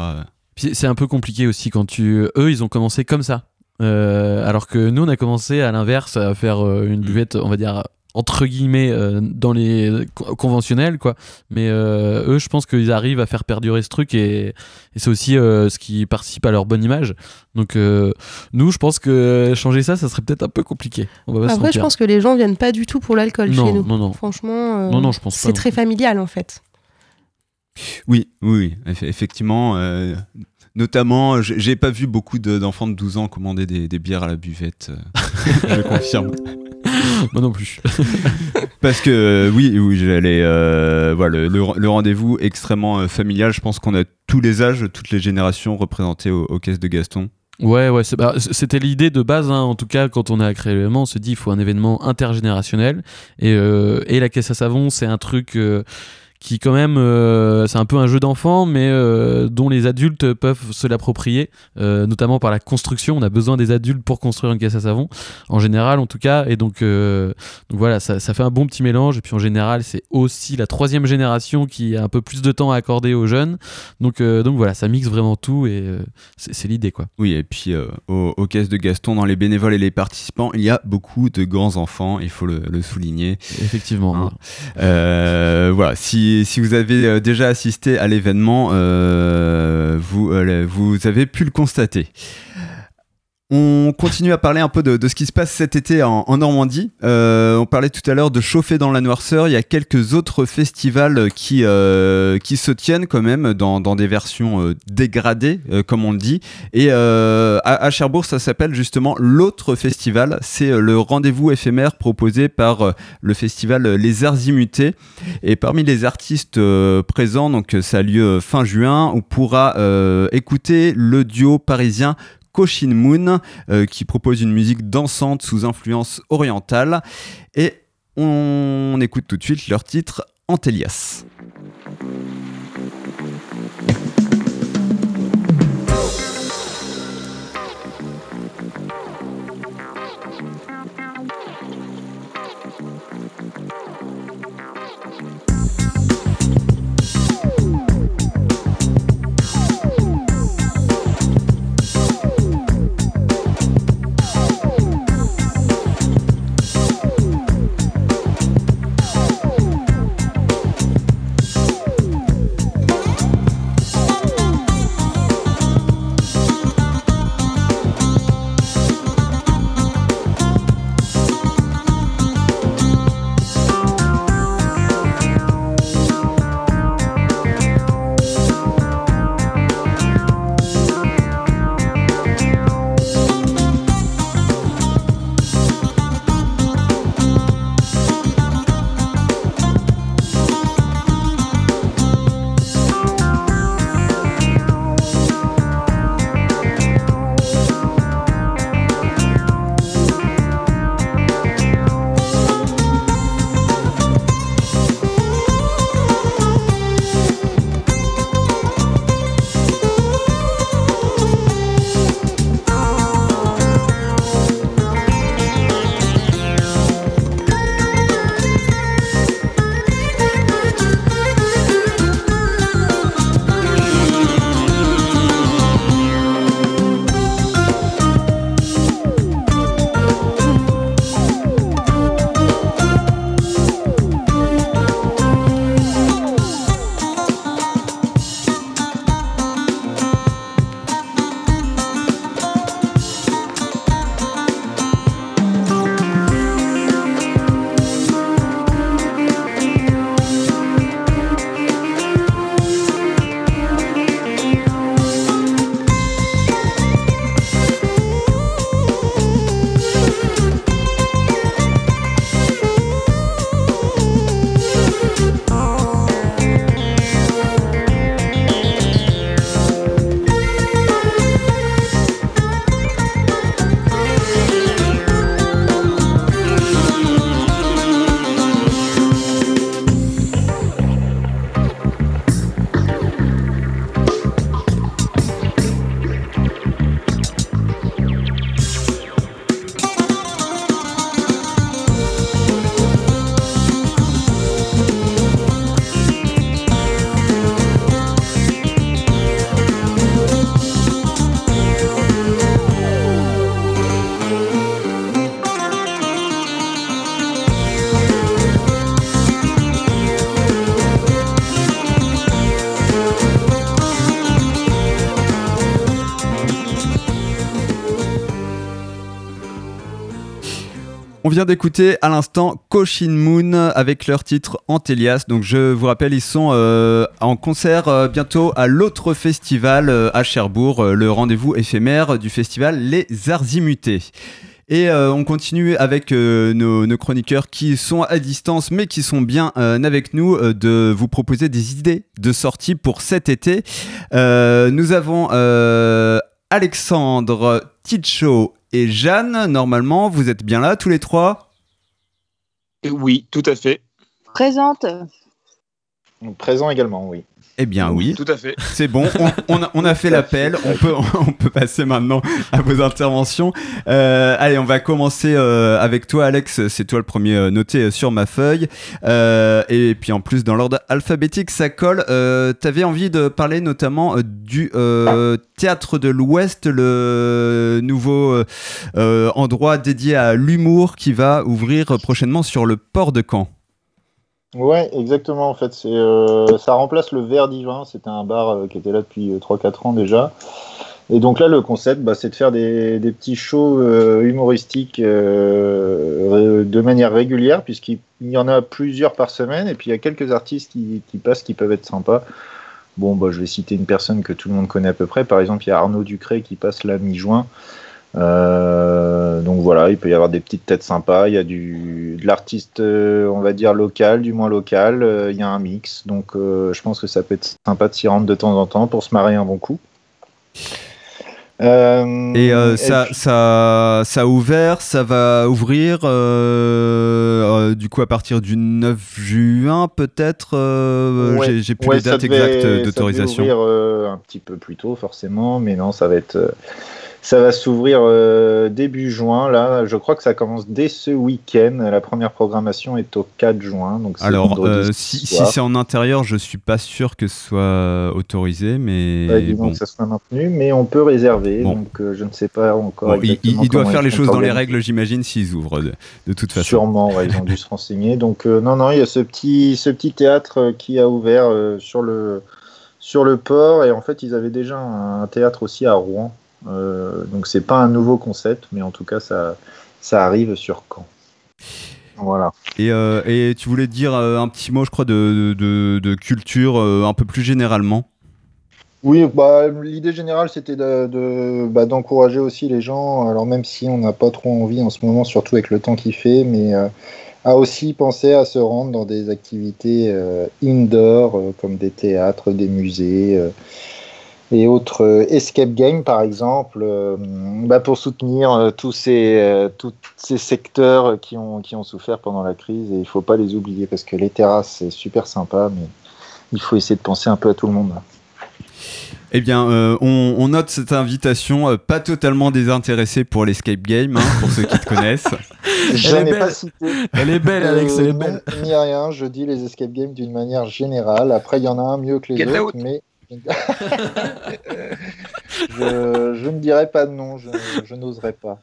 Puis c'est un peu compliqué aussi quand tu. Eux, ils ont commencé comme ça. Euh, alors que nous, on a commencé à l'inverse à faire euh, une buvette, on va dire entre guillemets euh, dans les co- conventionnels quoi mais euh, eux je pense qu'ils arrivent à faire perdurer ce truc et, et c'est aussi euh, ce qui participe à leur bonne image donc euh, nous je pense que changer ça ça serait peut-être un peu compliqué on va pas se Après, je pense que les gens viennent pas du tout pour l'alcool chez nous. non, non. Franchement, euh, Non, non, je pense pas c'est très familial en fait. Oui, oui, oui, eff- effectivement. euh, notamment, j'ai pas vu beaucoup de- d'enfants de 12 ans commander des, des bières à la buvette. *laughs* je confirme. *laughs* Moi non plus. *laughs* Parce que euh, oui, oui, j'allais. euh, voilà, le, le rendez-vous extrêmement euh, familial. Je pense qu'on a tous les âges, toutes les générations représentées aux, aux caisses de Gaston. Ouais, ouais, bah, c'était l'idée de base, hein, en tout cas, quand on a créé l'événement, on se dit il faut un événement intergénérationnel. Et, euh, et la caisse à savon, c'est un truc qui, quand même, euh, c'est un peu un jeu d'enfant, mais euh, dont les adultes peuvent se l'approprier, euh, notamment par la construction. On a besoin des adultes pour construire une caisse à savon, en général, en tout cas. Et donc, donc voilà, ça, ça fait un bon petit mélange. Et puis en général, c'est aussi la troisième génération qui a un peu plus de temps à accorder aux jeunes. Donc, donc voilà, ça mixe vraiment tout et c'est l'idée, quoi. Oui, et puis aux, aux caisses de Gaston, dans les bénévoles et les participants, il y a beaucoup de grands enfants, il faut le, le souligner. Effectivement. Hein. Voilà, si, si vous avez euh, déjà assisté à l'événement, euh, euh, vous avez pu le constater. On continue à parler un peu de, de ce qui se passe cet été en, Normandie. Euh, on parlait tout à l'heure de chauffer dans la noirceur. Il y a quelques autres festivals qui, euh, qui se tiennent quand même dans, des versions euh, dégradées, comme on le dit. Et à, à Cherbourg, ça s'appelle justement l'autre festival. C'est le rendez-vous éphémère proposé par le festival Les Arts Immutés. Et parmi les artistes présents, donc ça a lieu fin juin, on pourra écouter le duo parisien Koshin Moon euh, qui propose une musique dansante sous influence orientale. Et on écoute tout de suite leur titre Antélias. On vient d'écouter à l'instant Koshin Moon avec leur titre Antélias. Donc je vous rappelle, ils sont euh, en concert euh, bientôt à l'autre festival euh, à Cherbourg, le rendez-vous éphémère du festival Les Arzimutés. Et on continue avec nos, chroniqueurs qui sont à distance mais qui sont bien avec nous de vous proposer des idées de sortie pour cet été. Nous avons Alexandre, Ticho et Jeanne. Normalement, vous êtes bien là tous les trois? Oui, tout à fait. Présente. Présent également, oui. Eh bien oui. Tout à fait. C'est bon, on, on a, on a fait *laughs* l'appel, on peut, *laughs* on peut passer maintenant à vos interventions. Euh, allez, on va commencer euh, avec toi Alex, c'est toi le premier euh, noté sur ma feuille. Euh, et puis en plus dans l'ordre alphabétique ça colle. T'avais envie de parler notamment du Théâtre de l'Ouest, le nouveau endroit dédié à l'humour qui va ouvrir prochainement sur le port de Caen. Ouais, exactement. En fait, c'est euh, ça remplace le Verre Divin. C'était un bar euh, qui était là depuis euh, 3-4 ans déjà. Et donc là, le concept, bah, c'est de faire des, des petits shows euh, humoristiques euh, de manière régulière, puisqu'il y en a plusieurs par semaine. Et puis il y a quelques artistes qui, qui passent qui peuvent être sympas. Bon, bah, je vais citer une personne que tout le monde connaît à peu près. Par exemple, il y a Arnaud Ducré qui passe là mi-juin. Euh, donc voilà, il peut y avoir des petites têtes sympas. Il y a du, de l'artiste, euh, on va dire local, du moins local. Euh, il y a un mix. Donc euh, je pense que ça peut être sympa de s'y rendre de temps en temps pour se marrer un bon coup. Et ça, puis- ça, ça a ouvert, ça va ouvrir du coup à partir du 9 juin peut-être. Ouais, j'ai- plus ouais, les ça dates devait- exactes ça devait d'autorisation. ouvrir, un petit peu plus tôt forcément, mais non, ça va être, ça va s'ouvrir euh, début juin. Là, je crois que ça commence dès ce week-end. La première programmation est au 4 juin, donc Alors, euh, si, c'est en intérieur, je suis pas sûr que ce soit autorisé, mais Ouais, disons bon. que ça soit maintenu, mais on peut réserver, Bon. donc euh, je ne sais pas encore. Bon, il, doit faire les choses dans les règles, j'imagine, s'ils ouvrent de, de toute façon. Sûrement, ouais, ils ont dû se *laughs* renseigner. Donc euh, non, non, il y a ce petit, ce petit théâtre euh, qui a ouvert euh, sur le sur le port et en fait ils avaient déjà un, théâtre aussi à Rouen. Euh, donc c'est pas un nouveau concept, mais en tout cas ça ça arrive sur Caen. Voilà. Et, euh, et tu voulais dire euh, un petit mot, je crois, de, de, de culture euh, un peu plus généralement? Oui, bah, l'idée générale, c'était de, de- bah, d'encourager aussi les gens, alors même si on n'a pas trop envie en ce moment, surtout avec le temps qu'il fait, mais euh, à aussi penser à se rendre dans des activités euh, indoor, euh, comme des théâtres, des musées euh, et autres euh, escape games, par exemple, euh, bah, pour soutenir euh, tous, ces, euh, tous ces secteurs qui ont, qui ont souffert pendant la crise. Et il ne faut pas les oublier, parce que les terrasses, c'est super sympa, mais il faut essayer de penser un peu à tout le monde. Eh bien, euh, on, on note cette invitation, euh, pas totalement désintéressée pour l'escape game, hein, pour ceux qui te connaissent. *laughs* Je n'ai pas cité. Elle est belle, Alex, elle est belle. Ni rien, je dis les escape games d'une manière générale. Après, il y en a un mieux que les Get autres, out. mais. *laughs* je, ne dirai pas de nom, je, je n'oserais pas.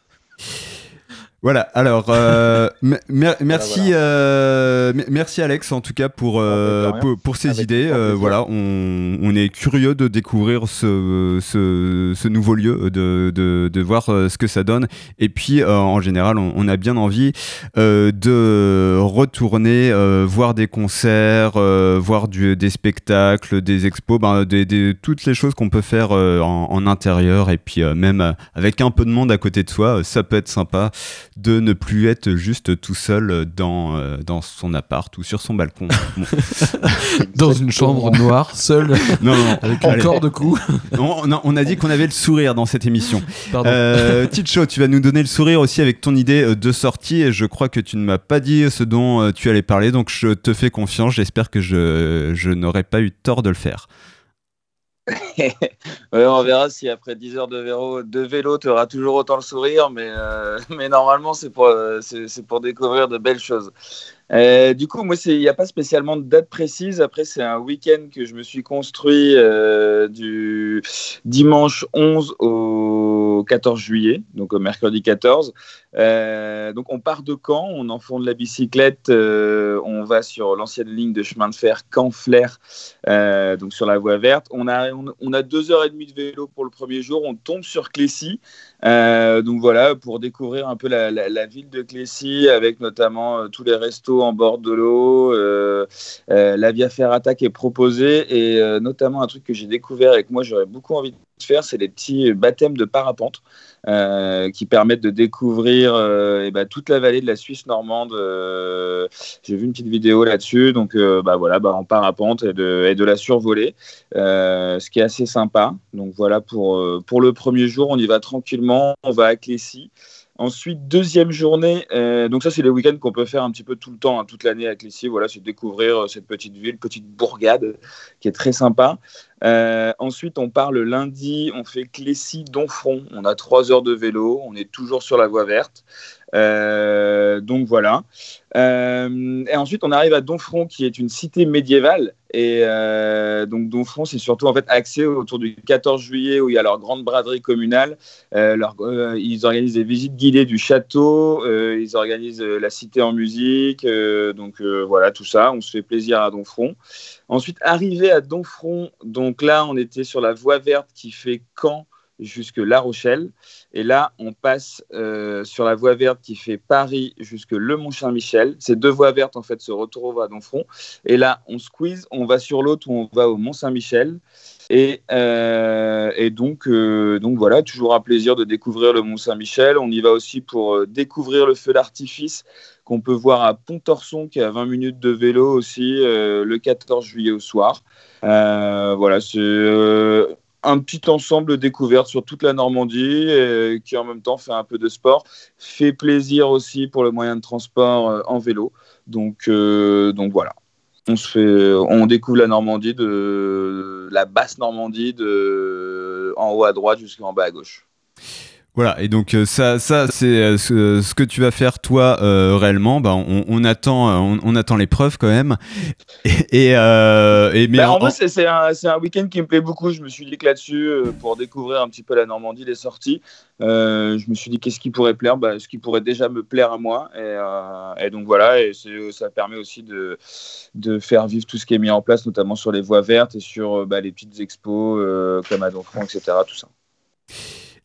Voilà, alors, euh, *laughs* me- mer- merci, euh, me- merci Alex en tout cas pour, euh, pour, pour ces Avec idées. Euh, voilà, on, on est curieux de découvrir ce, ce, ce nouveau lieu, de, de, de voir euh, ce que ça donne. Et puis, euh, en général, on, on a bien envie euh, de retourner, euh, voir des concerts, euh, voir du, des spectacles, des expos, ben, des, des- toutes les choses qu'on peut faire euh, en, en intérieur. Et puis, euh, même euh, avec un peu de monde à côté de soi, euh, ça peut être sympa de ne plus être juste tout seul dans, euh, dans son appart ou sur son balcon. *laughs* Bon. Dans une chambre noire, seul, Non, non, *laughs* avec un allez. corps de cou. *laughs* On, on- on a dit qu'on avait le sourire dans cette émission. Euh, Ticho, tu vas nous donner le sourire aussi avec ton idée euh, de sortie et je crois que tu ne m'as pas dit ce dont euh, tu allais parler, donc je te fais confiance. J'espère que je, je n'aurai pas eu tort de le faire. Ouais, on verra si après 10 heures de vélo, de vélo tu auras toujours autant le sourire, mais, euh, *laughs* normalement, euh, c'est pour découvrir de belles choses. Euh, du coup, moi, il n'y a pas spécialement de date précise. Après, c'est un week-end que je me suis construit euh, du dimanche 11 au 14 juillet, donc au mercredi 14. Euh, donc, on part de Caen, on enfonce la bicyclette, on va sur l'ancienne ligne de chemin de fer Caen-Flair, donc sur la voie verte. On a, on, on a deux heures et demie de vélo pour le premier jour. On tombe sur Clécy. Euh, donc voilà, pour découvrir un peu la, ville de Clécy, avec notamment euh, tous les restos en bord de l'eau, euh, euh, la Via Ferrata qui est proposée, et euh, notamment un truc que j'ai découvert et que moi j'aurais beaucoup envie de faire, c'est les petits baptêmes de parapente. Euh, qui permettent de découvrir euh, eh ben, toute la vallée de la Suisse normande. Euh, J'ai vu une petite vidéo là-dessus, donc bah, voilà, bah, en parapente et de, la survoler, ce qui est assez sympa. Donc voilà pour, pour le premier jour, on y va tranquillement, on va à Clécy. Ensuite, deuxième journée, euh, donc ça c'est les week-ends qu'on peut faire un petit peu tout le temps, hein, toute l'année à Clécy. Voilà, c'est découvrir euh, cette petite ville, petite bourgade qui est très sympa. Euh, ensuite, on part le lundi, on fait Clécy-Donfront. On a trois heures de vélo, on est toujours sur la voie verte. Euh, donc voilà. Euh, et ensuite, on arrive à Donfront, qui est une cité médiévale. Et euh, donc Donfront, c'est surtout en fait axé autour du 14 juillet où il y a leur grande braderie communale. Ils organisent des visites guidées du château. ils organisent la cité en musique. donc voilà, tout ça. On se fait plaisir à Donfront. Ensuite, arrivé à Donfront, donc là, on était sur la voie verte qui fait Caen jusque La Rochelle. Et là, on passe euh, sur la voie verte qui fait Paris jusque Le Mont-Saint-Michel. Ces deux voies vertes, en fait, se retrouvent à Donfront. Et là, on squeeze, on va sur l'autre on va au Mont-Saint-Michel. Et, euh, et donc, euh, donc voilà, toujours un plaisir de découvrir le Mont-Saint-Michel. On y va aussi pour découvrir le feu d'artifice qu'on peut voir à Pontorson, qui est à 20 minutes de vélo aussi, le 14 juillet au soir. Voilà, c'est un petit ensemble de découvertes sur toute la Normandie qui en même temps fait un peu de sport, fait plaisir aussi pour le moyen de transport euh, en vélo. Donc, euh, donc voilà. On, se fait, on découvre la Normandie, de la basse Normandie, de en haut à droite jusqu'en bas à gauche. Voilà, et donc euh, ça, ça c'est euh, ce, ce que tu vas faire toi euh, réellement. Bah, on, on attend, euh, on, on attend les preuves quand même. *laughs* Et, et, euh, et mais Bah, en en- vrai, c'est un, un week-end qui me plaît beaucoup. Je me suis dit que là-dessus, euh, pour découvrir un petit peu la Normandie, les sorties, euh, je me suis dit qu'est-ce qui pourrait plaire? Bah, Ce qui pourrait déjà me plaire à moi. Et, euh, et donc voilà, et ça permet aussi de, de faire vivre tout ce qui est mis en place, notamment sur les voies vertes et sur euh, bah, les petites expos euh, comme à Donfront, etc. Tout ça.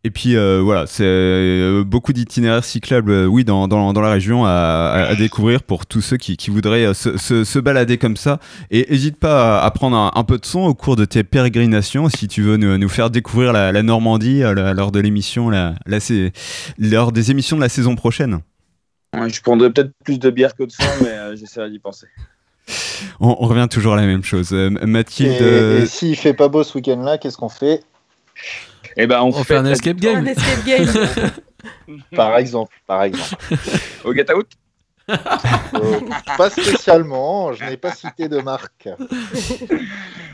Et puis euh, voilà, c'est euh, beaucoup d'itinéraires cyclables, euh, oui, dans, dans, dans la région à, à- à découvrir pour tous ceux qui, qui voudraient se, se, se balader comme ça. Et n'hésite pas à, à prendre un, un peu de son au cours de tes pérégrinations si tu veux nous, nous faire découvrir la, la Normandie la- lors de l'émission, la, lors des émissions de la saison prochaine. Ouais, Je prendrais peut-être plus de bière que de son, mais euh, j'essaierai d'y penser. On, on revient toujours à la même chose. Mathilde. Et, et s'il fait pas beau ce week-end-là, qu'est-ce qu'on fait? Eh ben, on, On fait un escape game. Un escape game. *laughs* Par exemple, par exemple. Au get out *laughs* Euh, pas spécialement, je n'ai pas cité de marque.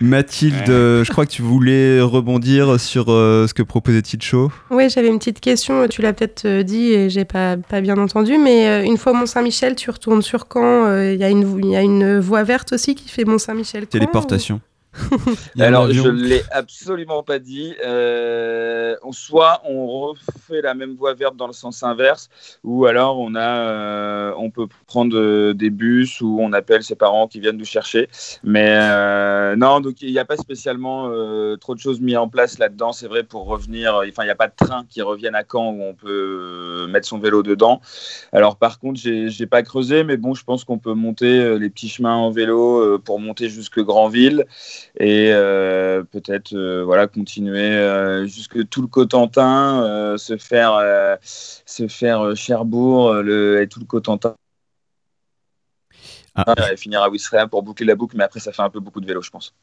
Mathilde, euh, je crois que tu voulais rebondir sur euh, ce que proposait Ticho. Oui, j'avais une petite question. Tu l'as peut-être euh, dit et j'ai pas, pas bien entendu, mais euh, une fois Mont-Saint-Michel, tu retournes sur Caen. euh, Il y, a une- il y a une voie verte aussi qui fait Mont-Saint-Michel. Téléportation. *laughs* Alors, je l'ai absolument pas dit. Euh, soit on refait la même voie verte dans le sens inverse, ou alors on a, euh, on peut prendre euh, des bus ou on appelle ses parents qui viennent nous chercher. Mais euh, non, donc il n'y a pas spécialement trop de choses mises en place là-dedans. C'est vrai pour revenir. Enfin, il n'y a pas de train qui revienne à Caen où on peut mettre son vélo dedans. Alors par contre, j'ai pas creusé, mais bon, je pense qu'on peut monter les petits chemins en vélo pour monter jusque Grandville et euh, peut-être euh, voilà continuer euh, jusque tout le Cotentin, euh, se faire euh, se faire euh, Cherbourg euh, le, et tout le Cotentin. Ah. Et finir à Ouistreham pour boucler la boucle, mais après ça fait un peu beaucoup de vélo, je pense.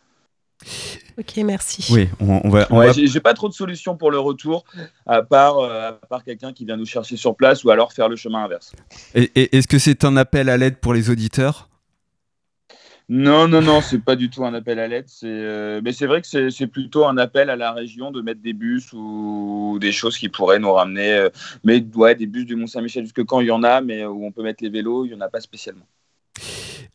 Ok, merci. Oui, on, on va. Ouais, va- j'ai j'ai pas trop de solutions pour le retour, à part, euh, à part quelqu'un qui vient nous chercher sur place ou alors faire le chemin inverse. Et- et- Est-ce que c'est un appel à l'aide pour les auditeurs? Non, non, non, c'est pas du tout un appel à l'aide. C'est, euh, mais c'est vrai que c'est plutôt un appel à la région de mettre des bus ou des choses qui pourraient nous ramener. euh, mais ouais, des bus du Mont-Saint-Michel jusque quand il y en a, mais où on peut mettre les vélos, il y en a pas spécialement.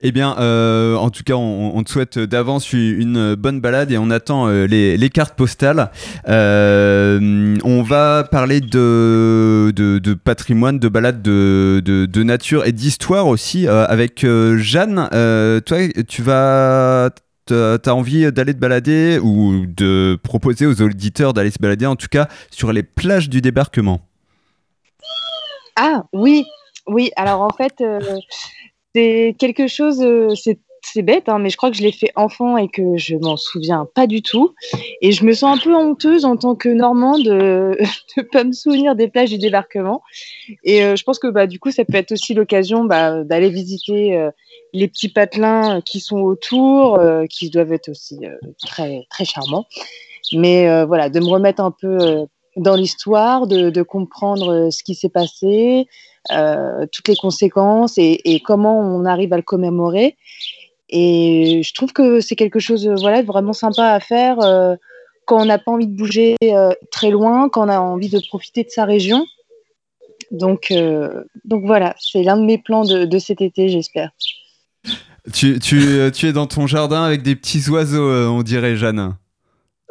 Eh bien, euh, en tout cas, on, te souhaite d'avance une bonne balade et on attend euh, les, cartes postales. Euh, on va parler de, patrimoine, de balade, de, nature et d'histoire aussi avec Jeanne. Toi, tu vas. T'as envie d'aller te balader ou de proposer aux auditeurs d'aller se balader, en tout cas sur les plages du débarquement? Ah oui, oui. Alors en fait, c'est quelque chose, euh, c'est bête, hein, mais je crois que je l'ai fait enfant et que je m'en souviens pas du tout. Et je me sens un peu honteuse en tant que Normande *laughs* de ne pas me souvenir des plages du débarquement. Et euh, je pense que bah, du coup, ça peut être aussi l'occasion bah, d'aller visiter euh, les petits patelins qui sont autour, euh, qui doivent être aussi euh, très, très charmants. Mais euh, voilà, de me remettre un peu euh, dans l'histoire, de, comprendre euh, ce qui s'est passé, euh, toutes les conséquences et, comment on arrive à le commémorer. Et je trouve que c'est quelque chose euh, voilà, vraiment sympa à faire euh, quand on n'a pas envie de bouger euh, très loin, quand on a envie de profiter de sa région. Donc, euh, donc voilà, c'est l'un de mes plans de, de cet été, j'espère. tu, tu, euh, tu es dans ton jardin avec des petits oiseaux, euh, on dirait, Jeanne.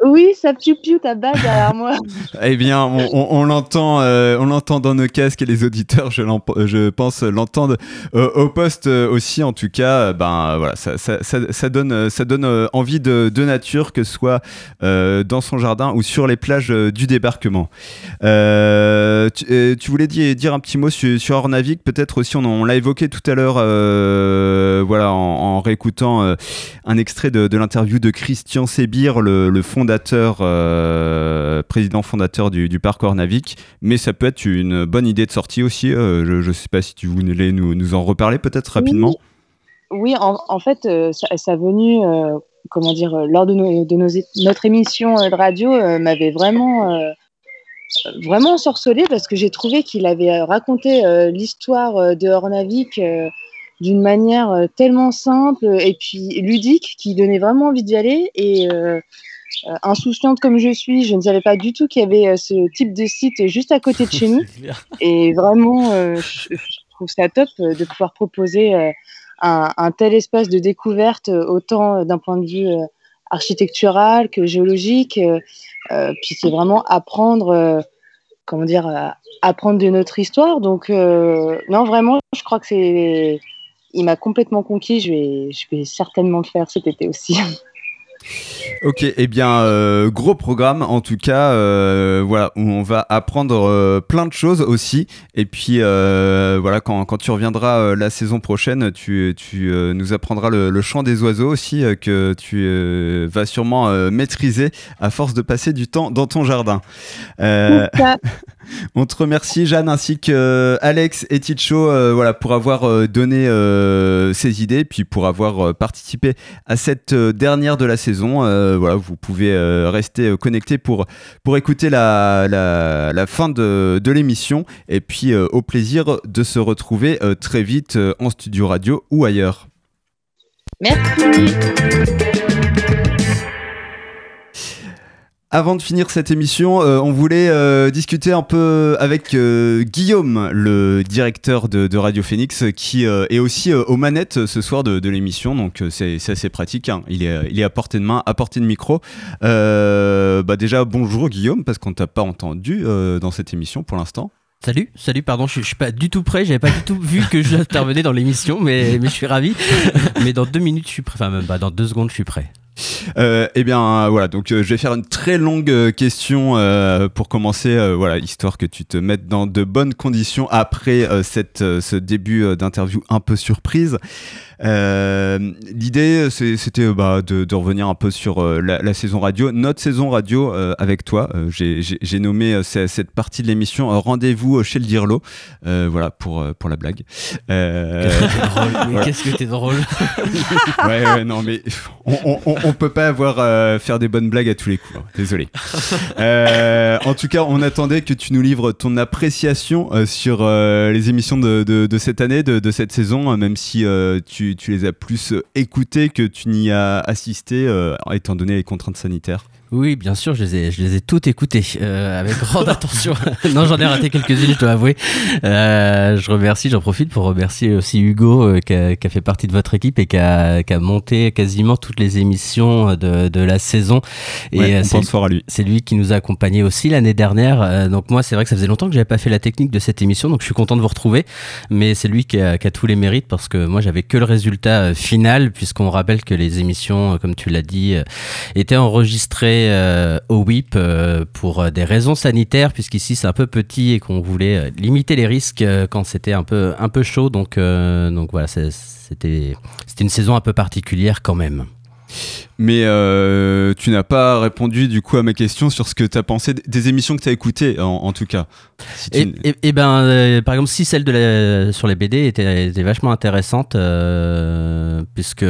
Oui, ça piou-piou ta base derrière moi. *laughs* Eh bien, euh, on l'entend dans nos casques et les auditeurs, je, je pense, l'entendent euh, au poste euh, aussi. En tout cas, euh, ben euh, voilà, ça, donne, euh, ça donne euh, envie de, nature, que ce soit euh, dans son jardin ou sur les plages euh, du débarquement. Euh, tu, euh, voulais dire, un petit mot sur, sur peut-être aussi, on, l'a évoqué tout à l'heure, euh, voilà, en, réécoutant euh, un extrait de, l'interview de Christian Sébir, le fondateur, euh, président fondateur du, du parc Ornavik. Mais ça peut être une bonne idée de sortie aussi. euh, je ne sais pas si tu voulais nous, en reparler peut-être rapidement. Oui, en, fait, venu, euh, comment dire, lors de, notre émission de radio, m'avait vraiment, vraiment ensorcelé parce que j'ai trouvé qu'il avait raconté l'histoire de Ornavik euh, d'une manière tellement simple et puis ludique qui donnait vraiment envie d'y aller. Et euh, insouciante comme je suis, je ne savais pas du tout qu'il y avait euh, ce type de site juste à côté de chez *laughs* nous. Et vraiment, euh, je, je trouve ça top de pouvoir proposer un, un tel espace de découverte, autant d'un point de vue architectural que géologique. puis c'est vraiment apprendre, comment dire, apprendre de notre histoire. Donc, non, vraiment, je crois que c'est. Il m'a complètement conquis. Je vais, je vais certainement le faire cet été aussi. *laughs* Ok, eh bien, euh, gros programme en tout cas, euh, voilà, où on va apprendre euh, plein de choses aussi. Et puis, voilà, quand, quand tu reviendras la saison prochaine, tu, tu nous apprendras le, le chant des oiseaux aussi, que tu vas sûrement maîtriser à force de passer du temps dans ton jardin. *laughs* On te remercie, Jeanne, ainsi que euh, Alex et Ticho, euh, voilà, pour avoir euh, donné ces idées, puis pour avoir participé à cette dernière de la saison. Voilà, vous pouvez rester connectés pour, pour écouter la, la, la fin de, de l'émission, et puis au plaisir de se retrouver très vite en studio radio ou ailleurs. Merci. Avant de finir cette émission, euh, on voulait euh, discuter un peu avec euh, Guillaume, le directeur de, de Radio Phoenix, qui est aussi aux manettes ce soir de, de l'émission. Donc c'est assez pratique. hein. Il, est, il est à portée de main, à portée de micro. Bah déjà, bonjour Guillaume, parce qu'on t'a pas entendu dans cette émission pour l'instant. Salut, salut, pardon, je, je suis pas du tout prêt, j'avais pas du tout vu que j'intervenais dans l'émission, mais, mais je suis ravi. *laughs* mais dans deux minutes, je suis prêt, enfin même pas, dans deux secondes, je suis prêt. Euh, eh bien euh, voilà, donc euh, je vais faire une très longue euh, question pour commencer, voilà, histoire que tu te mettes dans de bonnes conditions après cette, ce début d'interview un peu surprise. Euh, L'idée, c'était euh, bah, de, de revenir un peu sur euh, la, la saison radio, notre saison radio euh, avec toi. J'ai nommé ce- cette partie de l'émission Rendez-vous chez le Dirlo, voilà pour, pour la blague. Qu'est-ce que t'es drôle, *laughs* ouais, ouais, non, mais on, on, on- peut pas avoir faire des bonnes blagues à tous les coups. hein. Désolé. En tout cas, on attendait que tu nous livres ton appréciation sur les émissions de, de- de cette année, de, cette saison, euh, même si euh, tu, les as plus euh, écoutées que tu n'y as assisté, euh, étant donné les contraintes sanitaires? Oui, bien sûr, je les ai, je les ai toutes écoutées euh, avec grande *laughs* attention. *laughs* non, j'en ai raté quelques-unes, je dois avouer. Euh, je remercie, j'en profite pour remercier aussi Hugo euh, qui, a, qui, a, fait partie de votre équipe et qui a, qui a monté quasiment toutes les émissions de, de la saison. Et ouais, on pense fort à lui. C'est lui qui nous a accompagnés aussi l'année dernière. Euh, donc moi, c'est vrai que ça faisait longtemps que j'avais pas fait la technique de cette émission, donc je suis content de vous retrouver. Mais c'est lui qui a, qui a, tous les mérites parce que moi, j'avais que le résultat final, puisqu'on rappelle que les émissions, comme tu l'as dit, étaient enregistrées euh, au WIP euh, pour euh, des raisons sanitaires, puisqu'ici c'est un peu petit et qu'on voulait limiter les risques quand c'était un peu, un peu chaud. Donc, donc voilà, c'était une saison un peu particulière quand même. Mais euh, tu n'as pas répondu du coup à ma question sur ce que tu as pensé des émissions que tu as écoutées, en, en, tout cas. Si et, et, et, ben, euh, par exemple, si celle de la, sur les BD était, était vachement intéressante, euh, puisque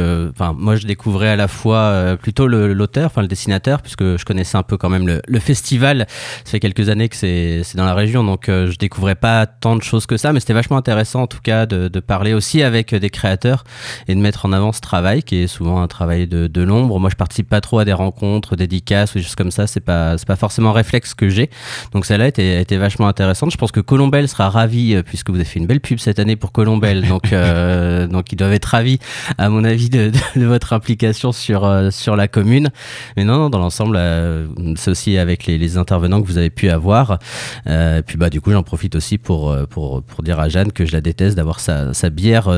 moi je découvrais à la fois euh, plutôt l'auteur, enfin le dessinateur, puisque je connaissais un peu quand même le, le festival. Ça fait quelques années que c'est dans la région, donc je découvrais pas tant de choses que ça, mais c'était vachement intéressant en tout cas de, de, parler aussi avec des créateurs et de mettre en avant ce travail qui est souvent un travail de, de l'ombre moi, je participe pas trop à des rencontres, dédicaces ou des choses comme ça. C'est pas, c'est pas forcément un réflexe que j'ai. Donc celle-là était, était vachement intéressante. Je pense que Colombelle sera ravi euh, puisque vous avez fait une belle pub cette année pour Colombelle. Donc, euh, *laughs* donc ils doivent être ravis, à mon avis, de, votre implication sur, euh, sur la commune. Mais non, non dans l'ensemble, euh, c'est aussi avec les, intervenants que vous avez pu avoir. Et puis bah du coup, j'en profite aussi pour, pour, pour dire à Jeanne que je la déteste d'avoir sa, sa bière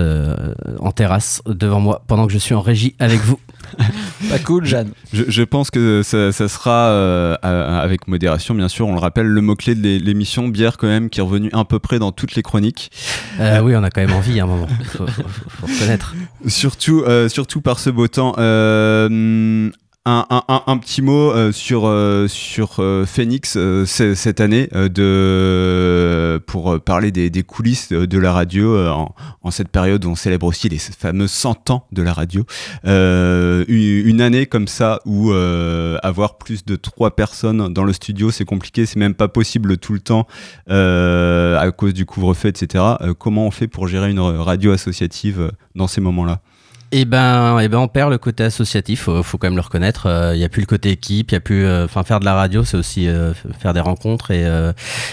en terrasse devant moi pendant que je suis en régie avec vous. *laughs* Pas cool, Jeanne. Je, je pense que ça, ça sera, euh, avec modération, bien sûr, on le rappelle, le mot-clé de l'émission, bière quand même, qui est revenu à peu près dans toutes les chroniques. Euh, oui, on a quand même envie à un moment, faut, faut, faut reconnaître. Surtout, euh, surtout par ce beau temps. Un, petit mot euh, sur, euh, sur euh, Phoenix cette année de, pour parler des, coulisses de la radio en, cette période où on célèbre aussi les fameux 100 ans de la radio. Une, une, année comme ça où avoir plus de trois personnes dans le studio, c'est compliqué, c'est même pas possible tout le temps à cause du couvre-feu, etc. comment on fait pour gérer une radio associative dans ces moments-là? Eh ben, eh ben, on perd le côté associatif. Faut, faut quand même le reconnaître. Il euh, n'y a plus le côté équipe. Il y a plus, euh, enfin, faire de la radio, c'est aussi euh, faire des rencontres et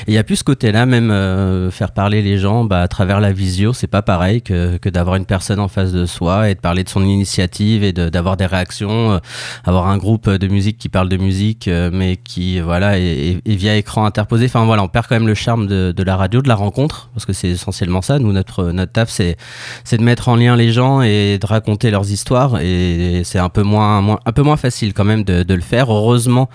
il y a plus ce côté-là, même faire parler les gens, bah, à travers la visio, c'est pas pareil que, que d'avoir une personne en face de soi et de parler de son initiative et d'avoir des réactions, avoir un groupe de musique qui parle de musique, mais qui, voilà, et, et, via écran interposé. Enfin, voilà, on perd quand même le charme de, de la radio, de la rencontre, parce que c'est essentiellement ça. Nous, notre notre taf, c'est c'est de mettre en lien les gens et de raconter leurs histoires et c'est un peu moins, un peu moins facile quand même de le faire. Heureusement,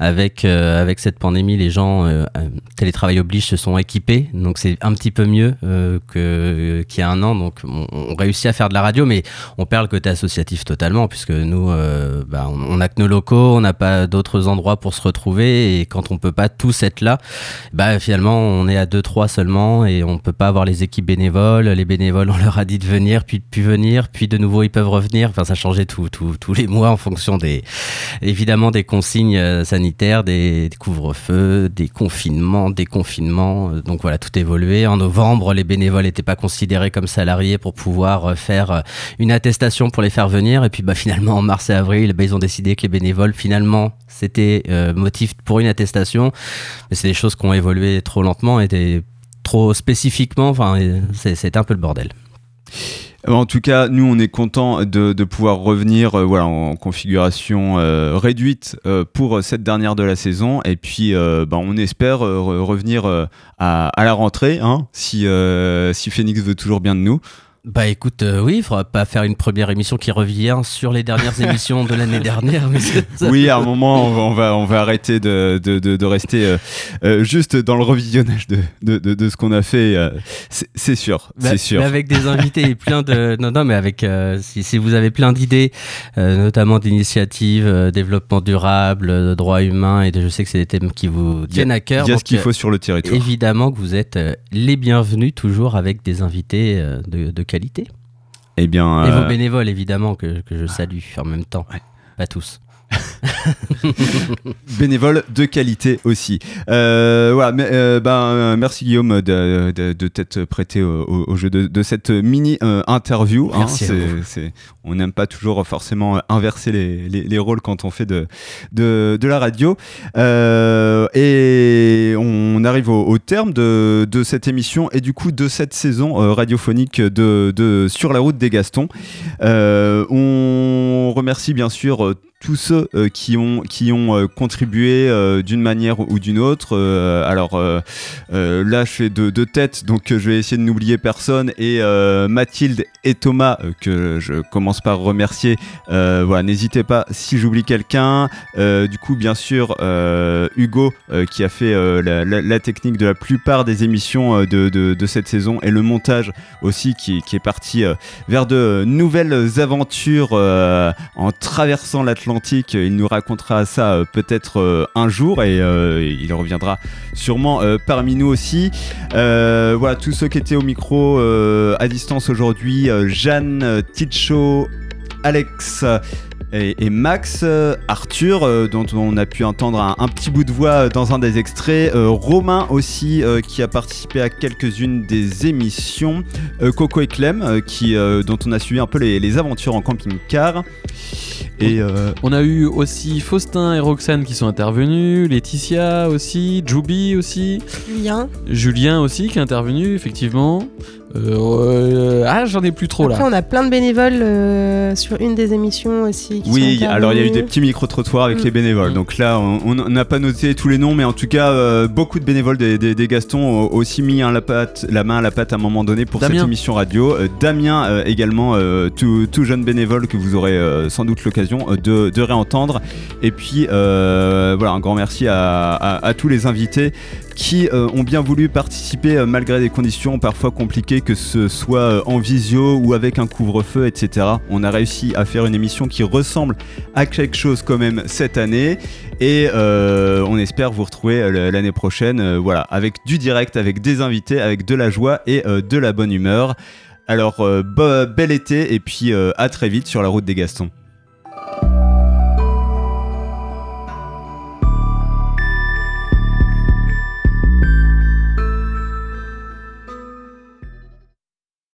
avec, euh, avec cette pandémie, les gens, euh, euh, télétravail oblige, se sont équipés. Donc c'est un petit peu mieux euh, que, qu'il y a un an. Donc on, réussit à faire de la radio, mais on perd le côté associatif totalement, puisque nous, euh, bah, on n'a que nos locaux, on n'a pas d'autres endroits pour se retrouver. Et quand on peut pas tous être là, bah, finalement, on est à 2-3 seulement et on peut pas avoir les équipes bénévoles. Les bénévoles, on leur a dit de venir, puis de plus venir, puis de nouveau, ils peuvent revenir. Enfin, ça changeait tout, tout, tous les mois en fonction des, évidemment, des consignes sanitaires des, couvre-feux, des confinements, des confinements. Euh, donc voilà, tout évolué. En novembre, les bénévoles n'étaient pas considérés comme salariés pour pouvoir euh, faire euh, une attestation pour les faire venir. Et puis bah, finalement, en mars et avril, bah, ils ont décidé que les bénévoles, finalement, c'était motif pour une attestation. Mais c'est des choses qui ont évolué trop lentement et trop spécifiquement. Enfin, c'est un peu le bordel. En tout cas, nous, on est content de, pouvoir revenir euh, voilà, en configuration euh, réduite euh, pour cette dernière de la saison. Et puis, euh, bah, on espère revenir à, la rentrée, hein, si Phoenix veut toujours bien de nous. Bah écoute, euh, oui, il faudra pas faire une première émission qui revient sur les dernières *laughs* émissions de l'année dernière. Mais oui, à un moment, on va, on va, on va arrêter de, de, de, de rester euh, euh, juste dans le revisionnage de, de, de, ce qu'on a fait. Euh, c'est sûr, bah, c'est sûr. avec des invités et plein de... *laughs* Non, non, mais avec... Si, si vous avez plein d'idées, notamment d'initiatives, développement durable, droits humains, et je sais que c'est des thèmes qui vous tiennent à cœur. Il y a ce qu'il faut sur le territoire. Évidemment que vous êtes les bienvenus, toujours avec des invités de, de qualité. Eh bien, et vos bénévoles, évidemment, que, que je salue en même temps. Ouais. Pas tous. *laughs* *laughs* bénévole de qualité aussi. Euh, voilà, mais, euh, ben, euh, merci Guillaume de, de, de t'être prêté au, jeu de, de cette mini euh, interview. hein. Merci on n'aime pas toujours forcément inverser les, les, les rôles quand on fait de, de, la radio. Et on arrive au, au terme de, de cette émission et du coup de cette saison radiophonique de, de Sur la route des Gastons. On remercie bien sûr tous ceux qui ont, qui ont euh, contribué euh, d'une manière ou d'une autre. Euh, alors là, je fais de, de tête, donc je vais essayer de n'oublier personne. Et Mathilde et Thomas, que je commence par remercier, voilà, n'hésitez pas si j'oublie quelqu'un. Du coup, bien sûr, Hugo, qui a fait la, technique de la plupart des émissions de, de- cette saison, et le montage aussi, qui, qui est parti vers de nouvelles aventures en traversant l'Atlantique. Nous racontera ça euh, peut-être euh, un jour et euh, il reviendra sûrement parmi nous aussi. Voilà, tous ceux qui étaient au micro à distance aujourd'hui, Jeanne, Ticho, Alex. Et, et Max, euh, Arthur, euh, dont on a pu entendre un, un petit bout de voix euh, dans un des extraits, euh, Romain aussi, euh, qui a participé à quelques-unes des émissions, euh, Coco et Clem, euh, qui, euh, dont on a suivi un peu les, les aventures en camping-car. Et euh, On a eu aussi Faustin et Roxane qui sont intervenus, Laetitia aussi, Juby aussi, Julien. Julien aussi qui est intervenu, effectivement. Euh, euh, ah, j'en ai plus trop là. Après, on a plein de bénévoles euh, sur une des émissions aussi. Qui Oui, sont alors il y a eu des petits micro-trottoirs avec Mm. les bénévoles. Donc là, on n'a pas noté tous les noms, mais en tout cas, euh, beaucoup de bénévoles des, des- des Gastons ont aussi mis la, pâte- la main à la pâte à un moment donné pour Damien. cette émission radio. Euh, Damien euh, également, euh, tout, tout jeune bénévole que vous aurez euh, sans doute l'occasion de, de réentendre. Et puis, euh, voilà, un grand merci à, à- à tous les invités qui euh, ont bien voulu participer euh, malgré des conditions parfois compliquées, que ce soit euh, en visio ou avec un couvre-feu, etc. On a réussi à faire une émission qui ressemble à quelque chose quand même cette année et on espère vous retrouver l'année prochaine, voilà, avec du direct, avec des invités, avec de la joie et de la bonne humeur. Alors, bel été et puis à très vite sur la route des Gastons.